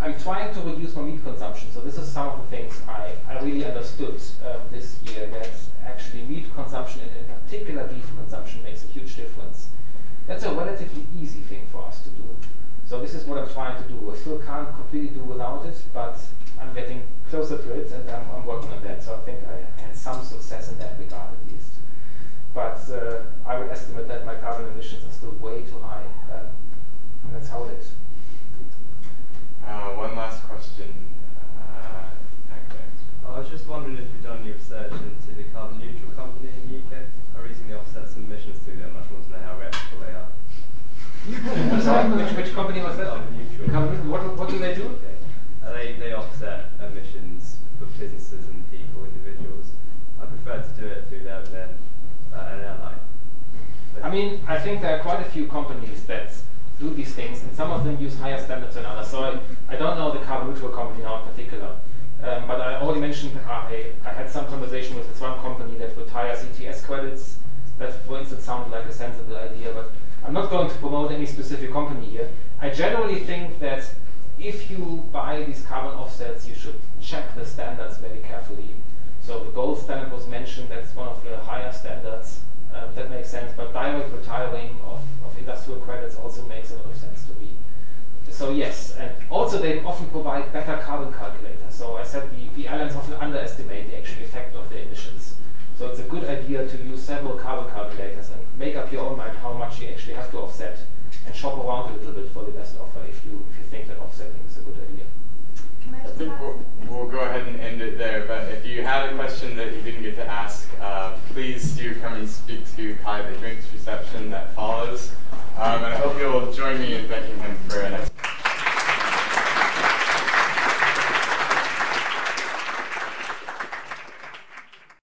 I'm trying to reduce my meat consumption, so this is some of the things I, I really understood um, this year, that actually meat consumption, and in particular beef consumption, makes a huge difference. That's a relatively easy thing for us to do. So this is what I'm trying to do. I still can't completely do without it, but I'm getting closer to it and I'm, I'm working on that. So I think I had some success in that regard at least. But uh, I would estimate that my carbon emissions are still way too high. Um, that's how it is. Uh, one last question. Uh, I was just wondering if you've done any research into the carbon neutral company in the UK. I recently offset some emissions through them. I just want to know how reputable they are. Sorry, which, which company was that? Carbon neutral. What, what do they do? Uh, they, they offset emissions for businesses and people, individuals. I prefer to do it through them than uh, an airline. I mean, I think there are quite a few companies that do these things, and some of them use higher standards than others. So I, I don't know the carbon neutral company now in particular. Um, but I already mentioned I, I had some conversation with this one company that retires ETS credits. That, for instance, sounded like a sensible idea, but I'm not going to promote any specific company here. I generally think that if you buy these carbon offsets, you should check the standards very carefully. So the gold standard was mentioned, that's one of the higher standards. Um, that makes sense, but direct retiring of, of industrial credits also makes a lot of sense to me. So yes, and also they often provide better carbon calculators. So I said the, the airlines often underestimate the actual effect of their emissions. So it's a good idea to use several carbon calculators and make up your own mind how much you actually have to offset and shop around a little bit for the best offer if you, if you think that offsetting is a good idea. Can I I think we'll, we'll go ahead and end it there, but if you had a question that you didn't get to ask, uh, please do come and speak to Kai at the drinks reception that follows. Um, and I hope you'll join me in thanking him for an excellent